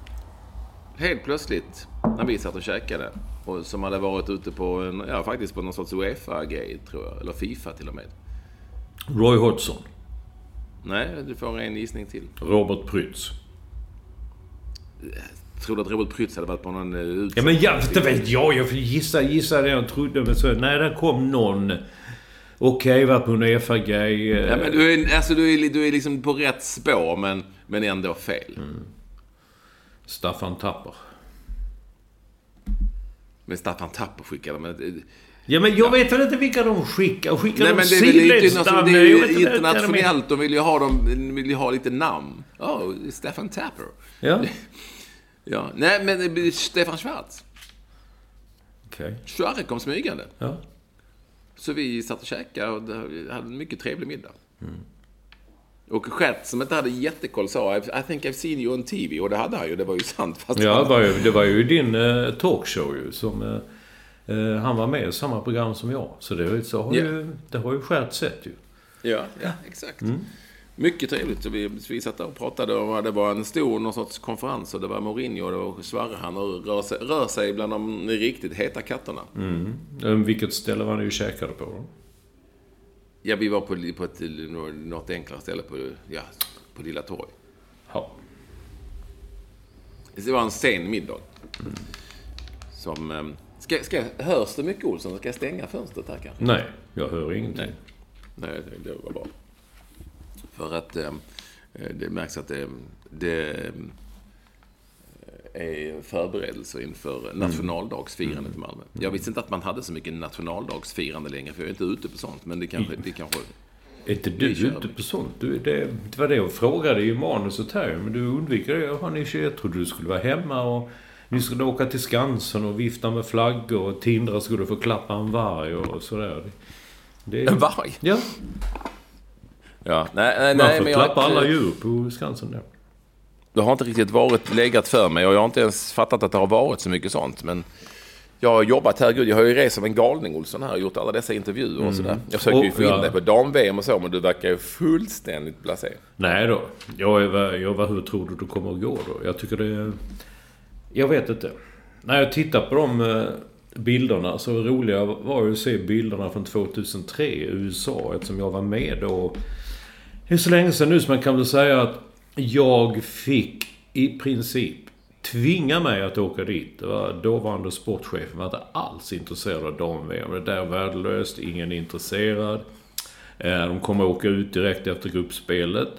Helt plötsligt, när vi satt och käkade. Och som hade varit ute på, en, ja faktiskt på någon sorts Uefa-grej tror jag. Eller Fifa till och med. Roy Hodgson. Nej, du får en gissning till. Robert Prytz. Tror du att Robert Prytz hade varit på någon eh, utsatt... Ja, men jag, det vet jag. Jag gissade, gissade jag trodde. Men så, nej, där kom någon. Okej, var på en EFA-grej. eh, Ja, men du är, alltså, du, är, du är liksom på rätt spår, men, men ändå fel. Staffan Tapper. Men Staffan Tapper skickade men Ja, men jag vet väl inte vilka de skickar. Skickar Nej, de men det är väl alltså, sidledsnamn? det är ju inte, internationellt. De vill ju ha, dem, vill ju ha lite namn. Oh, Staffan Tapper. Ja, Ja, nej men det är Stefan Schwarz. okej. Schwarre kom smygande. Ja. Så vi satt och käkade och hade en mycket trevlig middag. Och Stjärt som inte hade jättekoll sa I think I've seen you on TV. Och det hade han ju, det var ju sant. Fast Ja, det var ju, det var ju din eh, talkshow ju. Som, eh, eh, han var med i samma program som jag. Så det, så har Ja. ju, det har ju skärt sett ju. Ja, ja exakt. Mycket trevligt. Så vi, vi satt där och pratade och det var en stor någon sorts konferens och det var Mourinho och det var Sverre. Han rör sig, rör sig bland de riktigt heta katterna. Mm. Vilket ställe var ni och käkade på då? Ja, vi var på, på ett, något enklare ställe på, ja, på Lilla Torg. Ja. Det var en sen middag. Som... ehm, Ska, ska, hörs det mycket Olsson? Ska jag stänga fönstret här kanske? Nej, jag hör ingenting. Nej, det, det var bra. För att ehm, eh, det märks att det, det ehm, är förberedelser inför nationaldagsfirandet i Malmö. Jag visste inte att man hade så mycket nationaldagsfirande längre, för jag är inte ute på sånt. Men det kanske... Det kanske Är inte du ute på sånt? Du, det, det var det jag frågade i manuset här, men du undviker det. Ni Jag trodde du skulle vara hemma och ni skulle åka till Skansen och vifta med flaggor och Tindra skulle få klappa en varg och sådär. Det, en varg? Ja, Ja, nej, nej, man nej får men jag, klappa alla djur på Skansen där. Det har inte riktigt varit legat för mig och jag har inte ens fattat att det har varit så mycket sånt. Men jag har jobbat här, gud, jag har ju rest som en galning Olsson här och gjort alla dessa intervjuer och sådär. Jag försöker ju få in ja. dig på dam-VM och så, men du verkar ju fullständigt blasé. Nej då. Jag är, jag, var- hur tror du det kommer att gå då? Jag tycker det... Jag vet inte. När jag tittar på de eh, bilderna så roliga var ju att se bilderna från 2003 i USA eftersom jag var med då. Det är så länge sedan nu så man kan väl säga att jag fick i princip tvinga mig att åka dit. Det var dåvarande sportchefen var inte alls intresserad av dam-VM. Det där är värdelöst, ingen är intresserad. Eh, de kommer åka ut direkt efter gruppspelet.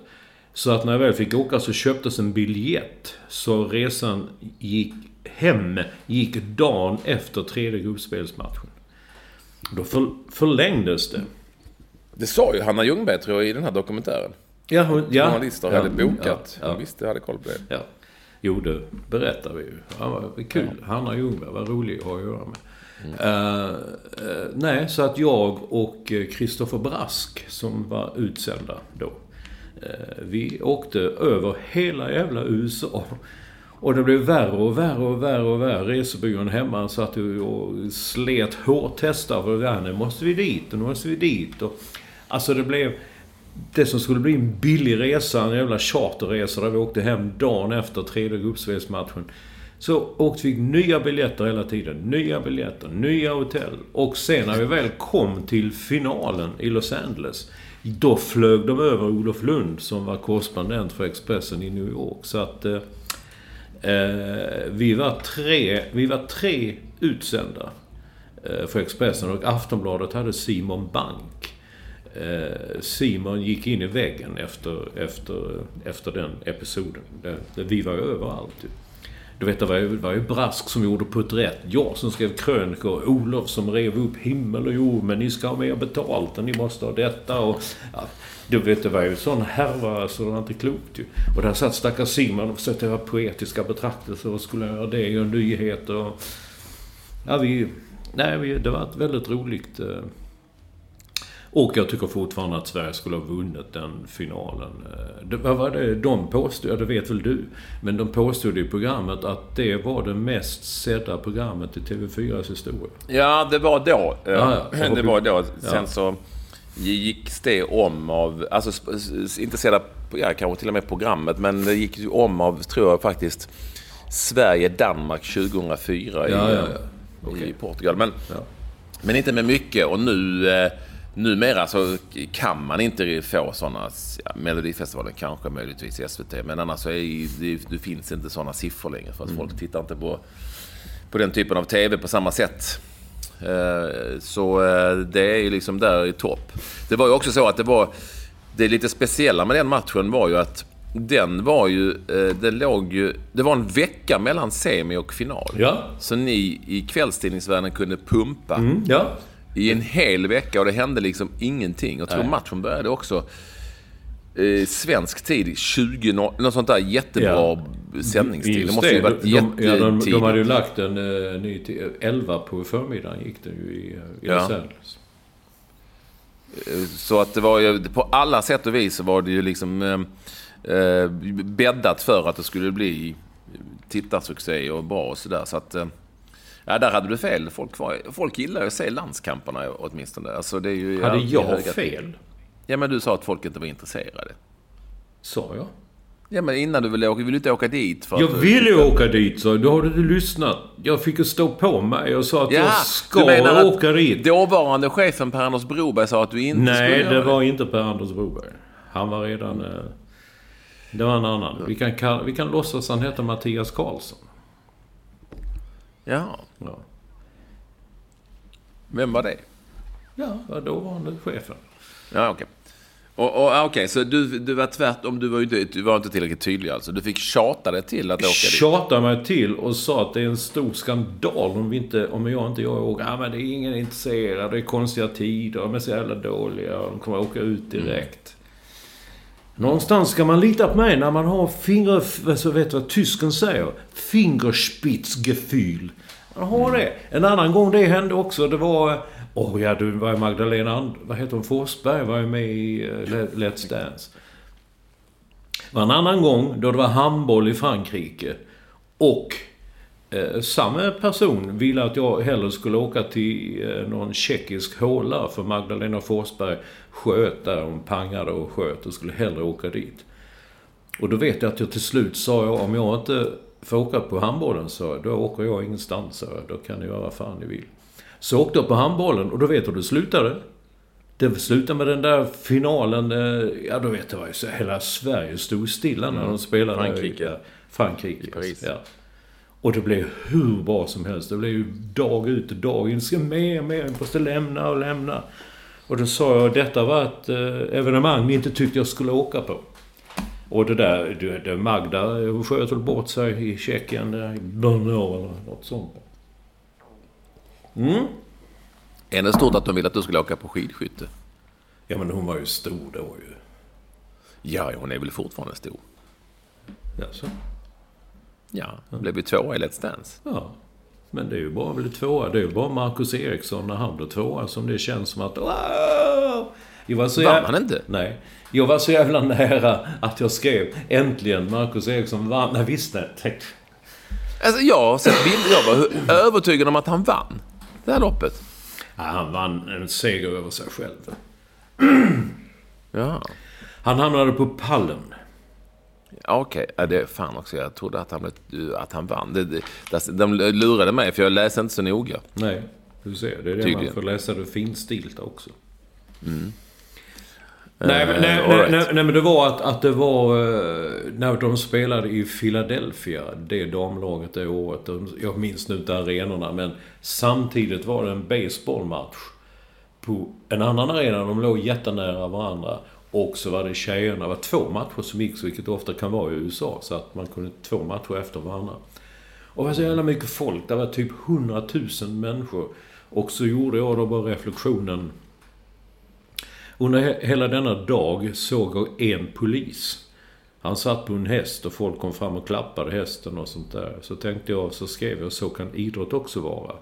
Så att när jag väl fick åka så köptes en biljett. Så resan gick hem, gick dagen efter tredje gruppspelsmatchen. Då för, förlängdes det. Det sa ju Hanna Ljungberg tror jag i den här dokumentären. Ja, hon, ja. Journalister ja, hade bokat. Ja, Hon ja, visste, hade koll på det. ja. Jo, det berättar vi ju. Ja, vad kul. Hanna Ljungberg var rolig att ha att göra med. Eh, eh, nej, så att jag och Kristoffer Brask, som var utsända då. Eh, vi åkte över hela jävla USA. Och det blev värre och värre och värre och värre. Resebyrån hemma satt ju och slet hårtestar för det. Nu måste vi dit och nu måste vi dit. Och, alltså det blev... Det som skulle bli en billig resa, en jävla charterresa där vi åkte hem dagen efter tredje gruppspelsmatchen. Så åkte vi nya biljetter hela tiden. Nya biljetter, nya hotell. Och sen när vi väl kom till finalen i Los Angeles. Då flög de över Olof Lund som var korrespondent för Expressen i New York. Så att... Eh, eh, vi, var tre, vi var tre utsända eh, för Expressen och Aftonbladet hade Simon Bank. Eh, Simon gick in i väggen efter, efter, efter den episoden. Det, det, vi var överallt. Du vet, det var ju, det var ju Brask som gjorde på ett rätt. Jag som skrev krönikor. Olof som rev upp himmel och jord. Men ni ska ha mer betalt och ni måste ha detta. Och, ja, du vet, det var ju sån härva så det var inte klokt ju. Och där satt stackars Simon och försökte göra poetiska betraktelser och skulle göra det, göra nyheter. Och, ja, vi... Nej, vi, det var ett väldigt roligt... Eh, och jag tycker fortfarande att Sverige skulle ha vunnit den finalen. Eh, Det, vad var det de påstod? Ja, det vet väl du. Men de påstod i programmet att det var det mest sedda programmet i TV4s historia. Ja, det var då. Eh, Ja, ja. Det var då. Sen Ja. så gick det om av, alltså inte sedda, ja, kanske till och med programmet, men det gick ju om av, tror jag faktiskt, Sverige-Danmark 2004 i, Ja, ja, ja. i. Portugal. Men, Ja. men inte med mycket. Och nu, eh, numera så kan man inte få sådana, ja, Melodifestivalen kanske möjligtvis i SVT, men annars så är det, det finns inte sådana siffror längre för att Mm. folk tittar inte på, på den typen av TV på samma sätt. Eh, Så eh, det är ju liksom där i topp. Det var ju också så att det var... Det lite speciella med den matchen var ju att den var ju... eh, Det låg ju... Det var en vecka mellan semi och final. Ja. Så ni i kvällstidningsvärlden kunde pumpa Ja. I en hel vecka och det hände liksom ingenting. Jag tror Nej. matchen började också eh, svensk tid, 20, nå- något sånt där jättebra Ja. sändningstid. Det Just måste ju det, varit de, de, ja, de, jättetidigt. de hade ju lagt en uh, ny tid. 11 på förmiddagen gick den ju i, uh, i Ja. Angeles. Så att det var ju, på alla sätt och vis så var det ju liksom eh, eh, bäddat för att det skulle bli tittarsuccé och bra och sådär. Så att, eh, ja, där hade du fel. Folk, var, folk gillar ju att se landskamperna åtminstone. Alltså, det är ju Hade alltid jag höga- fel? Ja, men du sa att folk inte var intresserade. Sa jag? Ja, men innan du ville åka, vill du inte åka dit? För Jag att, ville ju åka dit, så då har du lyssnat. Jag fick ju stå på mig och sa att jag Ja, ska du menar att åka dit. dåvarande chefen Per-Anders Broberg sa att du inte skulle Nej, det var inte Per-Anders Broberg. Han var redan... eh, Det var en annan. Vi kan, vi kan låtsas han heter Mattias Karlsson. Ja, Ja, vem var det? ja var dåvarande chefen. Ja, okej. Och, och, ja, okej, så du, du var tvärtom, du var ju inte, du var inte tillräckligt tydlig alltså. Du fick tjata dig till att åka dit. Tjatade mig till och sa att det är en stor skandal om, vi inte, om jag inte jag åker. Ja, men det är ingen intresserad. Det är konstiga tider. De är så jävla dåliga. Och de kommer åka ut direkt. Någonstans ska man lita på mig när man har finger... Så vet du vad tysken säger? Fingerspitzgefühl. Har det. En annan gång det hände också, det var... Åh oh ja, du var ju Magdalena And, Vad heter hon? Forsberg var ju med i eh, Let's Dance. Det var en annan gång då det var handboll i Frankrike. Och eh, samma person ville att jag hellre skulle åka till eh, någon tjeckisk håla för Magdalena Forsberg sköt där. Hon pangade och sköt och skulle hellre åka dit. Och då vet jag att jag till slut sa jag, om jag inte får åka på handbollen så då åker jag ingenstans. Så då kan ni göra vad fan ni vill. Så åkte jag på handbollen och då vet du hur det slutade? Det slutade med den där finalen, eh, ja då vet jag vad jag säger, hela Sverige stod stilla när de spelade. Frankrike. I, ja, Frankrike. I Paris. Ja. Och det blev hur bra som helst. Det blev ju dag ut och dag in. Ska med, med, jag måste lämna och lämna. Och då sa jag, detta var ett eh, evenemang ni inte tyckte jag skulle åka på. Och det där, det, det Magda hon sköt väl bort sig i Tjeckien, i Brno eller något sånt. Mm. Är det stort att de ville att du skulle åka på skidskytte? Ja men hon var ju stor då ju. Ja, hon är väl fortfarande stor. Jaså? Ja, hon blev ju tvåa i Let's Dance. Ja. Men det är ju bara bli tvåa. Det är ju bara Marcus Eriksson när han blir tvåa som det känns som att... Wow! Jag var så Vann han inte? Nej. Jag var så jävla nära att jag skrev äntligen Marcus Eriksson vann. Nej visst nej. Alltså jag har sett bilder, jag var övertygad om att han vann det här loppet. Ja, han vann en seger över sig själv. Ja, Han hamnade på pallen. Ja, okej. Ja, det är fan också. Jag trodde att han, blev- att han vann. Det, det, det- de lurade mig, för jag läste inte så noga. Nej, du ser. Det är det Tydligen. man får läsa det finstilta också. Mm. Nej, men, nej, all nej, right. nej, nej, men det var att, att det var eh, när de spelade i Philadelphia, det damlaget det året. De- Jag minns nu inte arenorna, men samtidigt var det en baseballmatch på en annan arena. De låg jättenära varandra. Och så var det tjejerna. Det var två matcher som gick, vilket ofta kan vara i USA. Så att man kunde två matcher efter varandra. Och det var så jävla mycket folk. Det var typ 100 000 människor. Och så gjorde jag då bara reflektionen. Under he- hela denna dag såg jag en polis. Han satt på en häst och folk kom fram och klappade hästen och sånt där. Så tänkte jag, så skrev jag, så kan idrott också vara.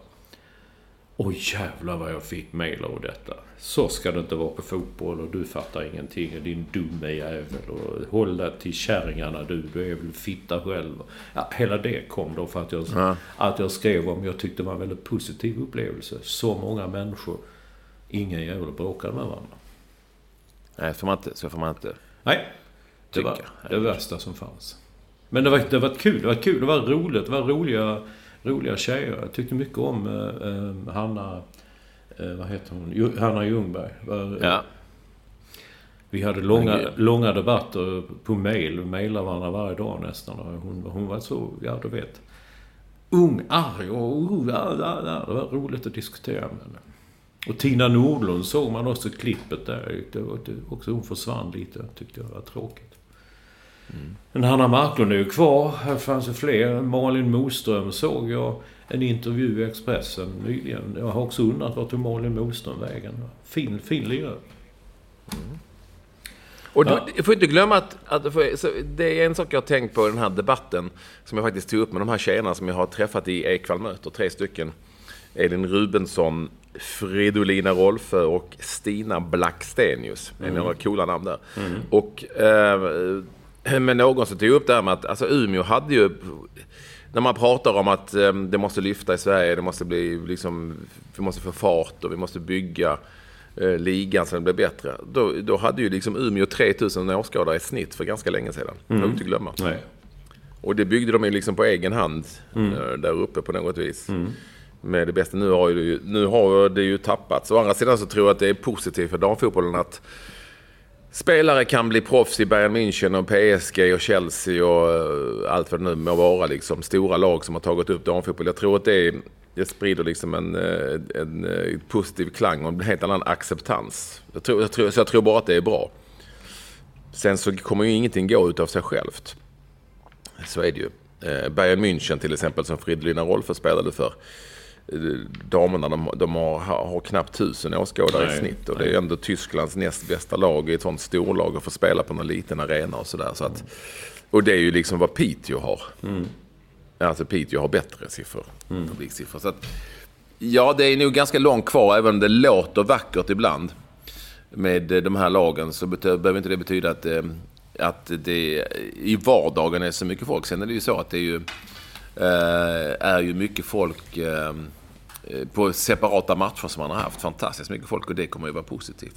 Oj jävlar vad jag fick mail av detta. Så ska det inte vara på fotboll och du fattar ingenting och din dumme jävel och håll dig till kärringarna du, du är väl fitta själv. Ja, hela det kom då för att jag, Ja. att jag skrev om, jag tyckte det var en väldigt positiv upplevelse. Så många människor, ingen jävel bråkade med varandra. Nej, får man inte, så får man inte. Nej, det var Tycka. det värsta som fanns. Men det var, det var kul, det var kul, det var roligt, det var roliga, roliga tjejer. Jag tyckte mycket om eh, eh, Hanna, eh, vad heter hon, Hanna Ljungberg. Var, Ja. Vi hade långa, långa debatter på mail, vi mejlade varandra varje dag nästan. Hon, hon var så, ja du vet, ung, arg och ja, ja, ja. Det var roligt att diskutera med henne. Och Tina Nordlund såg man också klippet där. Det var också hon försvann lite, tyckte jag var tråkigt. Men Hanna Marklund är ju kvar. Här fanns ju fler. Malin Moström såg jag en intervju i Expressen nyligen. Jag har också undrat vart tog Malin Moström vägen. Fin, fin lirare. Och du, Ja. jag får inte glömma att, att för, det är en sak jag har tänkt på i den här debatten, som jag faktiskt tog upp med de här tjejerna som jag har träffat i Ekwall möter, tre stycken. Elin Rubensson, Fridolina Rolfö och Stina Blackstenius. En av de coola namn där. Och eh, med någon som tog upp det här med att alltså, Umeå hade ju... När man pratar om att eh, det måste lyfta i Sverige, det måste bli liksom... Vi måste få fart och vi måste bygga eh, ligan sen blev bättre. Då, då hade ju liksom Umeå 3000 åskådare i snitt för ganska länge sedan. Det får vi inte glömma. Nej. Och det byggde de ju liksom på egen hand Mm. eh, där uppe på något vis. Med det bästa. Nu har, ju, nu har det ju tappats. Å andra sidan så tror jag att det är positivt för damfotbollen att spelare kan bli proffs i Bayern München och PSG och Chelsea och eh, allt vad det nu må vara. Liksom. Stora lag som har tagit upp damfotboll. Jag tror att det, är, det sprider liksom en, eh, en, en, positiv klang och en helt annan acceptans. Jag tror, jag tror, så jag tror bara att det är bra. Sen så kommer ju ingenting gå utav sig självt. Så är det ju. Bayern München till exempel som Fridolina Rolfö spelade för. Damerna de, de har, har knappt tusen åskådare Nej, i snitt. Och det är ändå Tysklands näst bästa lag i ett sånt storlag och få spela på någon liten arena och sådär. Så att, och det är ju liksom vad Piteå har. Alltså Piteå har bättre siffror. Publiksiffror. Så att, ja, det är nog ganska långt kvar även om det låter vackert ibland med eh, de här lagen så behöver inte det betyda att, eh, att det i vardagen är så mycket folk. Sen är det ju så att det är ju, är ju mycket folk eh, eh, på separata matcher som man har haft. Fantastiskt mycket folk och det kommer ju vara positivt.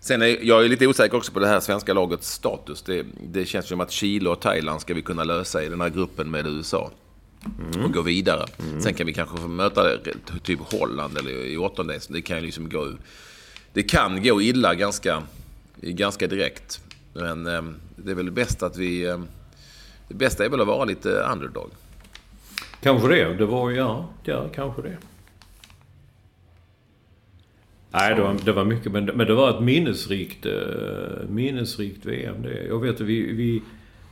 Sen är jag är lite osäker också på det här svenska lagets status. Det, det känns som att Chile och Thailand ska vi kunna lösa i den här gruppen med USA. Och gå vidare. Sen kan vi kanske få möta typ Holland eller i åttondels. Det kan ju liksom gå det kan gå illa ganska, ganska direkt. Men eh, det är väl bäst att vi... Eh, det bästa är väl att vara lite underdog. Kanske det. Det var ja, ja kanske det. Nej, det var, det var mycket. Men, men det var ett minnesrikt, eh, minnesrikt VM. Det. Jag vet att vi, vi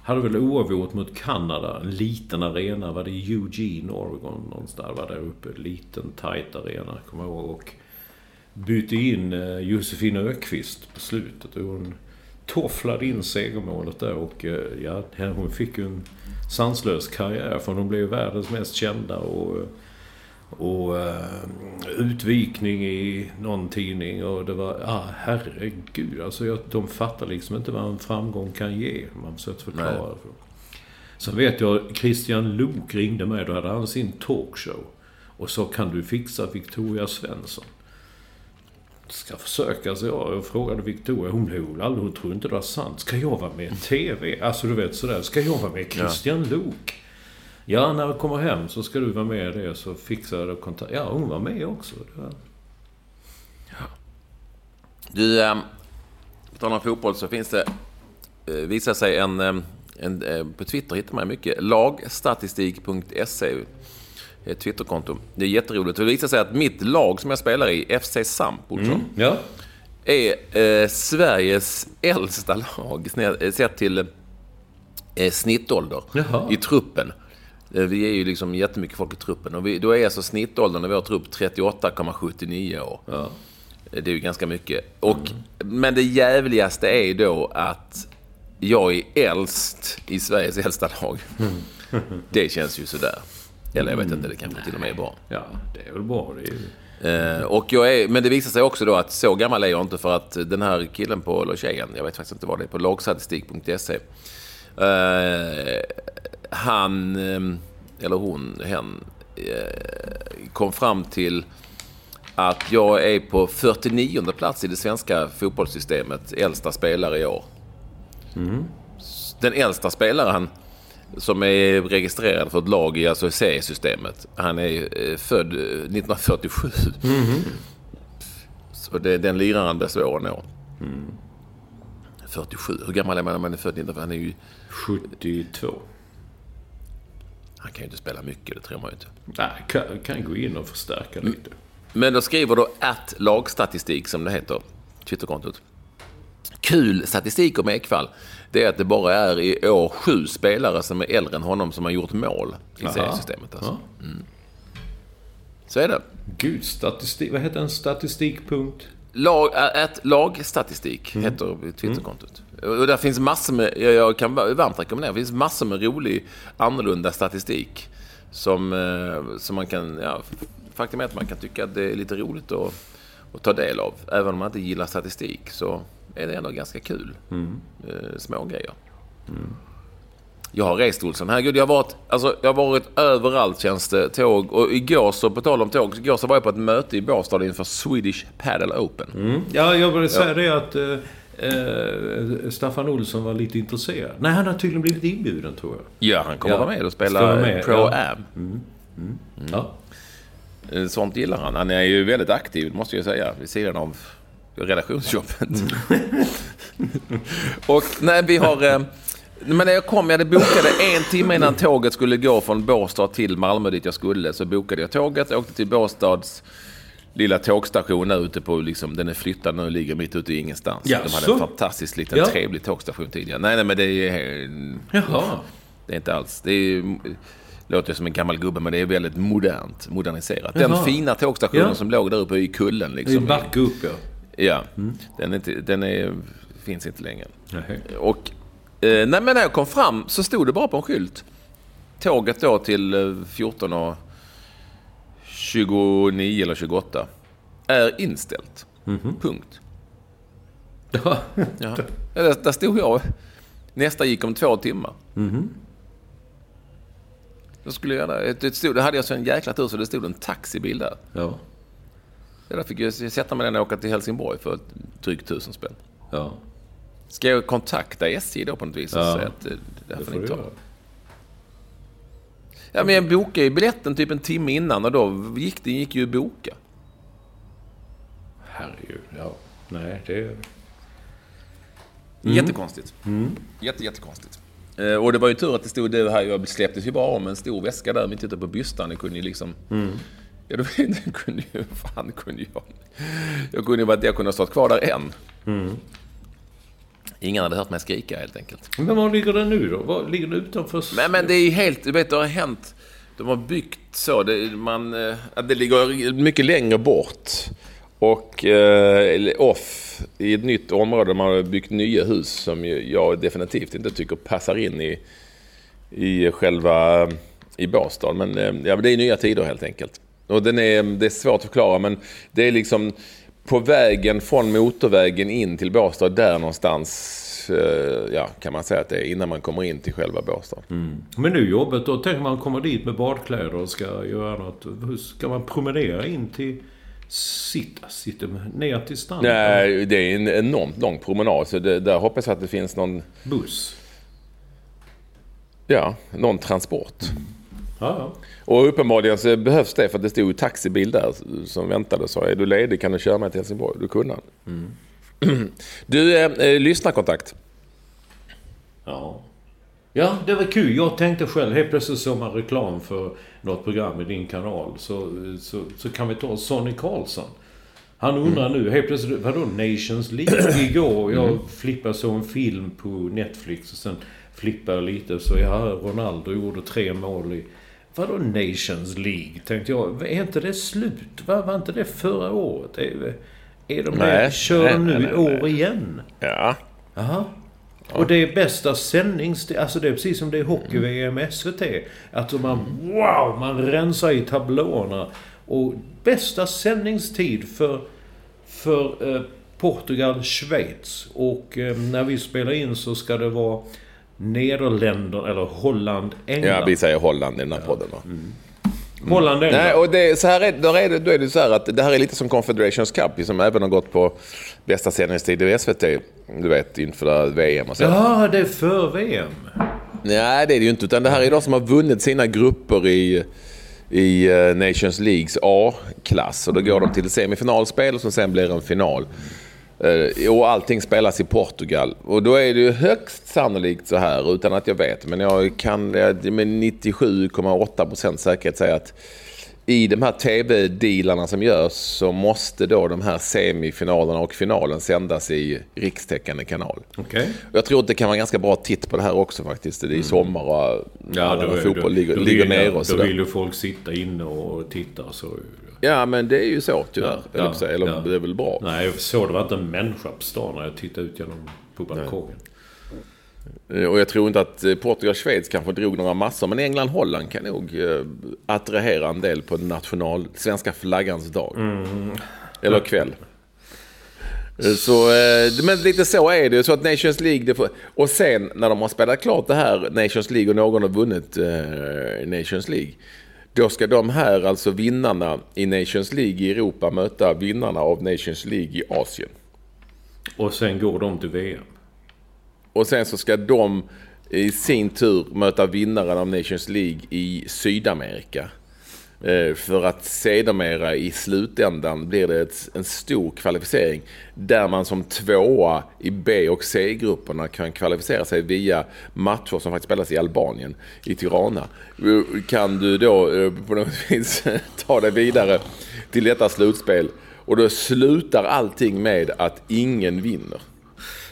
hade väl oavgjort mot Kanada. En liten arena. Var det i Eugene, Oregon? Någonstans var där uppe. En liten, tight arena. Kommer jag ihåg. Och bytte in eh, Josefin Ökvist på slutet. Och hon tofflade in segermålet där. Och eh, ja, hon fick ju en sanslös karriär. För hon blev världens mest kända. och och uh, utvikning i någon tidning och det var, ah herregud. Alltså jag, de fattar liksom inte vad en framgång kan ge. Man försökte förklara Nej. Sen vet jag, Christian Lok ringde mig. Då hade han sin talkshow. Och så kan du fixa Victoria Svensson. Ska försöka, så jag, jag frågade Victoria. Hon väl aldrig, hon tror inte det var sant. Ska jag vara med i TV? Alltså du vet sådär. Ska jag vara med i Christian Lok? Ja, när jag kommer hem så ska du vara med i det. Så fixar jag kontakt. Ja, hon var med också. Var... Du, eh, på tal om fotboll så finns det... Eh, visar sig en... eh, en eh, på Twitter hittar man mycket. Lagstatistik.se Twitterkonto. Det är jätteroligt. Det visar sig att mitt lag som jag spelar i, FC Samp, Olsson, Ja. är eh, Sveriges äldsta lag eh, sett till eh, snittålder Jaha. i truppen. Eh, Vi är ju liksom jättemycket folk i truppen och vi, då är alltså snittåldern i vår trupp 38,79 år. Ja. Det är ju ganska mycket. Och, Men det jävligaste är ju då att jag är äldst i Sveriges äldsta lag. Det känns ju sådär. Eller jag vet inte, det kanske till och med är bra. ja, det är väl bra. Det är ju... Eh, och jag är, men det visar sig också då att så gammal är jag inte för att den här killen på, eller tjejen, jag vet faktiskt inte vad det är, på lagstatistik.se. Eh, han, eh, eller hon, hen, eh, kom fram till att jag är på 49 plats i det svenska fotbollssystemet, äldsta spelare i år. Den äldsta spelaren som är registrerad för ett lag i alltså C-systemet. Han är eh, född eh, 1947. Så det, den liraren blir svår att nå. 47. Hur gammal är man när man är född 1947? Han är ju... 72. Han kan ju inte spela mycket, det tror man ju inte. Nej, kan, kan gå in och förstärka lite. Men då skriver då att lagstatistik, som det heter, Twitterkontot. Kul statistik om Ekvall. Det är att det bara är i år sju spelare som är äldre än honom som har gjort mål i Jaha. seriesystemet. Alltså. Ja. Så är det. Gud, statistik. Vad heter en statistikpunkt? Lag, ä- ett lagstatistik Mm. heter Twitterkontot. Och där finns massor med, jag- jag kan varmt rekommendera, det finns massor med rolig annorlunda statistik. Som, eh, som man kan, ja, faktum är att man kan tycka att det är lite roligt att, att ta del av. Även om man inte gillar statistik så är det ändå ganska kul. Mm. Eh, små grejer. Jag har rest Olsson. Herregud, jag har varit, alltså, jag har varit överallt känns det. Tåg. Och igår så, på tal om tåg, igår så var jag på ett möte i Båstad inför Swedish Padel Open. Mm. Ja, jag ville säga det att eh, eh, Staffan Olsson var lite intresserad. Nej, han har tydligen blivit inbjuden tror jag. Ja, han kommer Ja. vara med och spela med, Pro ja. Am. Ja. Eh, Sånt gillar han. Han är ju väldigt aktiv, måste jag säga, vid sidan av redaktionsjobbet. och nej, vi har... Eh, men när jag kom, jag hade bokade en timme innan tåget skulle gå från Båstad till Malmö dit jag skulle. Så bokade jag tåget, jag åkte till Båstads lilla tågstation där ute på, liksom, den är flyttad nu och ligger mitt ute i ingenstans. De hade Jaså? en fantastiskt liten Ja. trevlig tågstation tidigare. Nej, nej men det är... Jaha. Det är inte alls. Det är, låter som en gammal gubbe, men det är väldigt modernt, moderniserat. Den Jaha. fina tågstationen Ja. som låg där uppe i kullen. I Liksom. en backe upp ja. Ja, den, är den är, finns inte längre. Nej. Och eh, nej, men när jag kom fram så stod det bara på en skylt. Tåget då till eh, 14 och 29 eller 28 är inställt. Punkt. Ja. Ja. Där, där stod jag. Nästa gick om två timmar. Då skulle jag. Det stod, det hade jag så en jäkla tur så det stod en taxibil där. Ja. Ja, Där fick jag sätta mig den och åka till Helsingborg för drygt tusen spänn. Ja. Ska jag kontakta SJ då på något vis och Ja. säga att eh, det här får ni du ta? Ja, men jag bokade ju biljetten typ en timme innan och då gick det gick ju att boka. Herregud. Ja. Nej, det... Mm. Jättekonstigt. Jätte, jättekonstigt. Eh, och det var ju tur att det stod det här, jag släpptes ju bara om en stor väska där mitt ute på bystan. Det kunde ju liksom... Ja, det kunde ju... Fan, kunde jag... Jag kunde ju varit jag kunde ha stått kvar där än. Ingen hade hört mig skrika helt enkelt. Men var ligger den nu då? Var, ligger den utanför... Men, men det är ju helt... Du vet, det har hänt... De har byggt så. Det, man, eh, det ligger mycket längre bort. Och eh, off i ett nytt område. Man har byggt nya hus som jag definitivt inte tycker passar in i, i själva... I Båstad. Men eh, ja, det är nya tider helt enkelt. Och den är, det är svårt att förklara men det är liksom på vägen från motorvägen in till Båstad där någonstans eh, ja, kan man säga att det är innan man kommer in till själva Båstad. Men nu jobbet då? Tänk man kommer dit med badkläder och ska göra något. Hur ska man promenera in till... Sitta, sitta ner till stranden? Nej, det är en enormt lång promenad så det, där hoppas jag att det finns någon, Buss? ja, någon transport. Ja, ja. Och uppenbarligen så behövs det för att det stod en taxibil där som väntade och sa är du ledig kan du köra mig till Helsingborg? Du kunde han. Du, eh, eh, lyssnarkontakt. Ja. Ja, det var kul. Jag tänkte själv, helt plötsligt såg man reklam för något program i din kanal. Så, så, så kan vi ta Sonny Karlsson. Han undrar nu, helt plötsligt, vadå Nations League? Igår, jag flippade så en film på Netflix och sen flippade jag lite så ja, Ronaldo gjorde tre mål i... Vadå Nations League? Tänkte jag. Är inte det slut? Var, var inte det förra året? Är, är de Nej, det? Kör nej, de nu i år igen? Ja. Jaha. Och det är bästa sändnings... Alltså det är precis som det är hockey-VM SVT. Att man... Wow! Man rensar i tablåerna. Och bästa sändningstid för... För eh, Portugal, Schweiz. Och eh, när vi spelar in så ska det vara Nederländerna, eller Holland, England. ja, vi säger Holland i den här podden. Va? Holland, England. Nej, och det, så här är, då, är det, då är det så här att det här är lite som Confederations Cup som även har gått på bästa sändningstid i SVT. Du vet, inför VM och så. Ja, det är för VM. Nej, det är det ju inte. Utan det här är de som har vunnit sina grupper i, i eh, Nations Leagues A-klass. Och då går de till semifinalspel och som sen blir en final. Eh, Och allting spelas i Portugal. Och då är det ju högst sannolikt så här, utan att jag vet, men jag kan med 97,8% säkerhet säga att i de här TV-dealarna som görs så måste då de här semifinalerna och finalen sändas i rikstäckande kanal. Och Jag tror att det kan vara ganska bra titt på det här också faktiskt. Det är sommar och Ja, då, fotboll då, ligger, då ligger vill, ner ju- och Då vill ju folk sitta inne och titta så. Ja, men det är ju så tyvärr. Ja, ja, eller ja. det är väl bra. Nej, jag såg det var inte en människa på stan när jag tittade ut genom på balkongen. Eh, Och jag tror inte att eh, Portugal och Schweiz kanske drog några massor. Men England och Holland kan nog eh, attrahera en del på national, svenska flaggans dag. Mm. Eller kväll. Så, men lite så är det. Så att Nations League... Det får, och sen när de har spelat klart det här Nations League och någon har vunnit Nations League. Då ska de här, alltså vinnarna i Nations League i Europa möta vinnarna av Nations League i Asien. Och sen går de till VM. Och sen så ska de i sin tur möta vinnaren av Nations League i Sydamerika. Eh, för att sedermera i slutändan blir det ett, en stor kvalificering där man som tvåa i B och C-grupperna kan kvalificera sig via matcher som faktiskt spelas i Albanien, i Tirana. Eh, kan du då eh, på något vis ta dig vidare till detta slutspel och då slutar allting med att ingen vinner.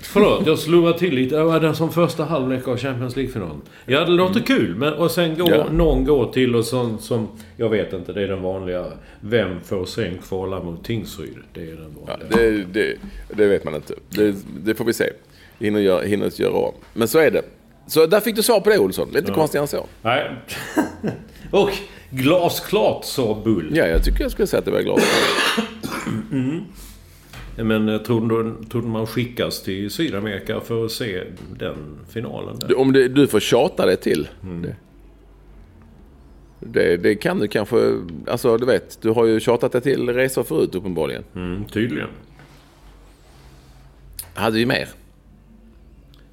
Förlåt, jag slurrar till lite. Det var det som första halvlek av Champions League-finalen. Ja, det låter kul. Men, och sen går Ja. någon går till och sånt som... Jag vet inte, det är den vanliga. Vem får sen kvala mot Tingsryd? Det är den Ja, vanliga. det, det, det vet man inte. Det, det får vi se. Hinner, göra, hinner göra om. Men så är det. Så där fick du svar på det Olsson. Lite konstigare än så. Nej. och glasklart sa Bull. Ja, jag tycker jag skulle säga att det var glad. Men eh, tror du, man skickas till Sydamerika för att se den finalen? Där? Om det, du får tjata det till. Det. Det, det kan du kanske... Alltså du vet, du har ju tjatat det till resor förut uppenbarligen. Mm, tydligen. Hade vi mer?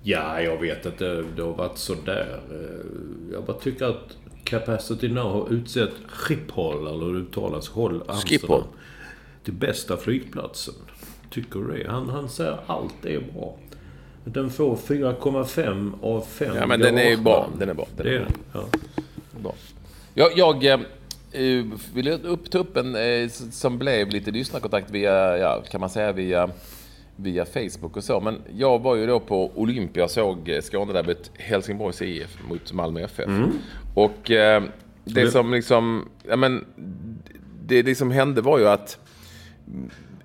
Ja, jag vet att det, det har varit sådär. Eh, Jag bara tycker att Capacity Now har utsett Schiphol, eller hur det uttalas, Håll Schiphol. till bästa flygplatsen. Tycker du det? Han, han säger allt är bra. Den får 4,5 av 5 Ja, men den är garageband. bra. Den är bra. Den Det är den. Ja. Bra. Jag, jag eh, eh, vill upp, ta upp en eh, som blev lite lyssnarkontakt via, ja, kan man säga via, via Facebook och så. Men jag var ju då på Olympia och såg eh, Skånederbyt Helsingborgs IF mot Malmö FF. Och eh, det det- som liksom, ja men, det liksom hände var ju att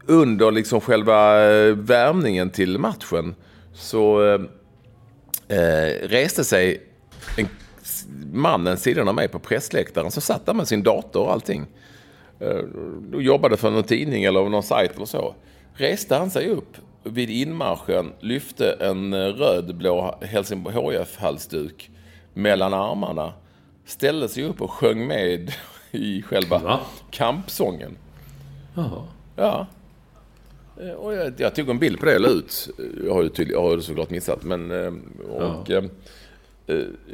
under liksom själva eh, värmningen till matchen så eh, eh, reste sig en mannen sidan av mig på pressläktaren så satt där med sin dator och allting. Eh, och jobbade för någon tidning eller någon sajt eller så. Reste han sig upp vid inmarschen, lyfte en eh, rödblå Helsingborg HF-halsduk mellan armarna, ställde sig upp och sjöng med i själva Va? kampsången. Jaha. Ja. Eh, Och jag, jag tog en bild på det och ut. Jag har ju tydlig, jag har såklart missat. Men, eh, och, eh,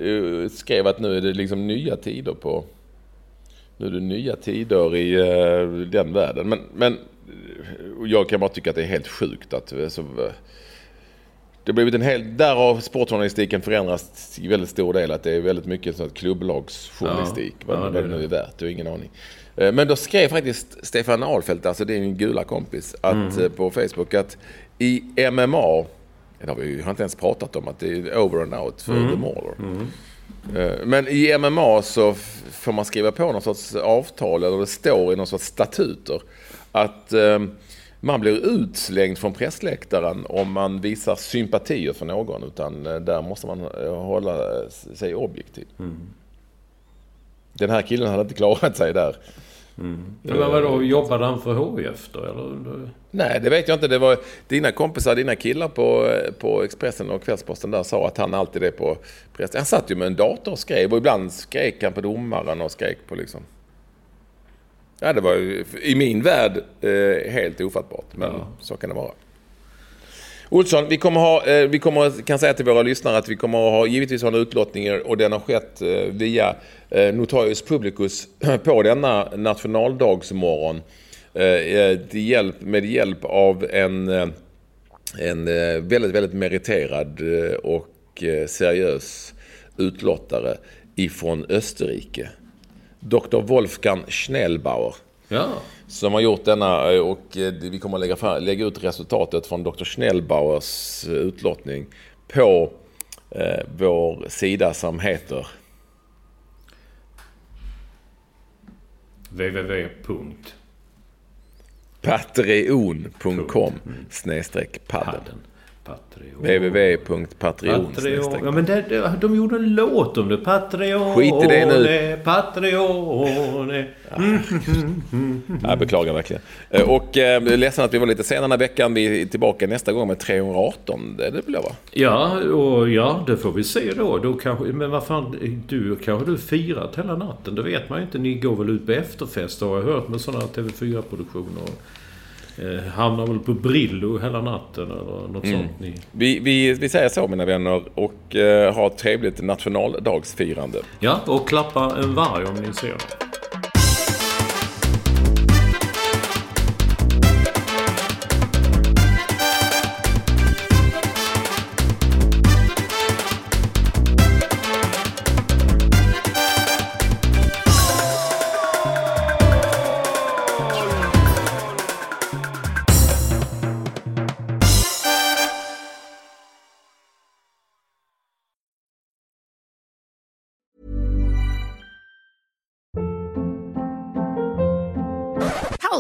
eh, skrev att nu är det liksom nya tider på... Nu är det nya tider i eh, den världen. Men, men jag kan bara tycka att det är helt sjukt att... Så, det har blivit en hel... Där har sportjournalistiken förändrats i väldigt stor del. Att det är väldigt mycket sån här klubblagsjournalistik. Ja. vad, Ja, det vad det nu är värt. Jag har ingen aning. Eh, Men då skrev faktiskt Stefan Ahlfeldt, alltså det är min gula kompis, att, eh, på Facebook att i MMA, det har vi ju inte ens pratat om, att det är over and out för The Mauler. Eh, Men i MMA så får man skriva på någon sorts avtal, eller det står i någon sorts statuter, att eh, man blir utslängd från pressläktaren om man visar sympatier för någon, utan där måste man hålla sig objektiv. Den här killen hade inte klarat sig där. Men vadå, jobbade han för HIF då, eller? Nej, det vet jag inte. Det var dina kompisar, dina killar på, på Expressen och Kvällsposten där sa att han alltid är på press. Han satt ju med en dator och skrev och ibland skrek han på domaren och skrek på liksom... Ja, det var ju i min värld eh, helt ofattbart. Men så kan det vara. Olsson, vi kommer ha, eh, vi kommer, kan säga till våra lyssnare att vi kommer ha givetvis ha en utlottning och den har skett eh, via eh, Notarius Publicus på denna nationaldagsmorgon. Till hjälp, med hjälp av en, en väldigt, väldigt meriterad och seriös utlottare ifrån Österrike. Dr. Wolfgang Schnellbauer Ja. som har gjort denna eh, och eh, vi kommer att lägga, fram, lägga ut resultatet från Dr. Schnellbauers eh, utlottning på eh, vår sida som heter www. patreon.com snedstreck padden. Patreon. www.patreon. Patreon. Ja, men det, de gjorde en låt om det. Patreon. Skit i det nu. Patreon. Mm. Jag beklagar verkligen. Eh, Och eh, ledsen att vi var lite sena den här veckan. Vi är tillbaka nästa gång med 318. Det är det väl va? Ja, och ja, det får vi se då. då kanske, men vad fan, du kanske du firat hela natten? Det vet man ju inte. Ni går väl ut på efterfest har jag hört med sådana TV4-produktioner. Eh, hamnar väl på Brillo hela natten eller något Mm. sånt. Ni. Vi, vi, vi säger så mina vänner och eh, ha ett trevligt nationaldagsfirande. Ja, och klappa en varg om ni ser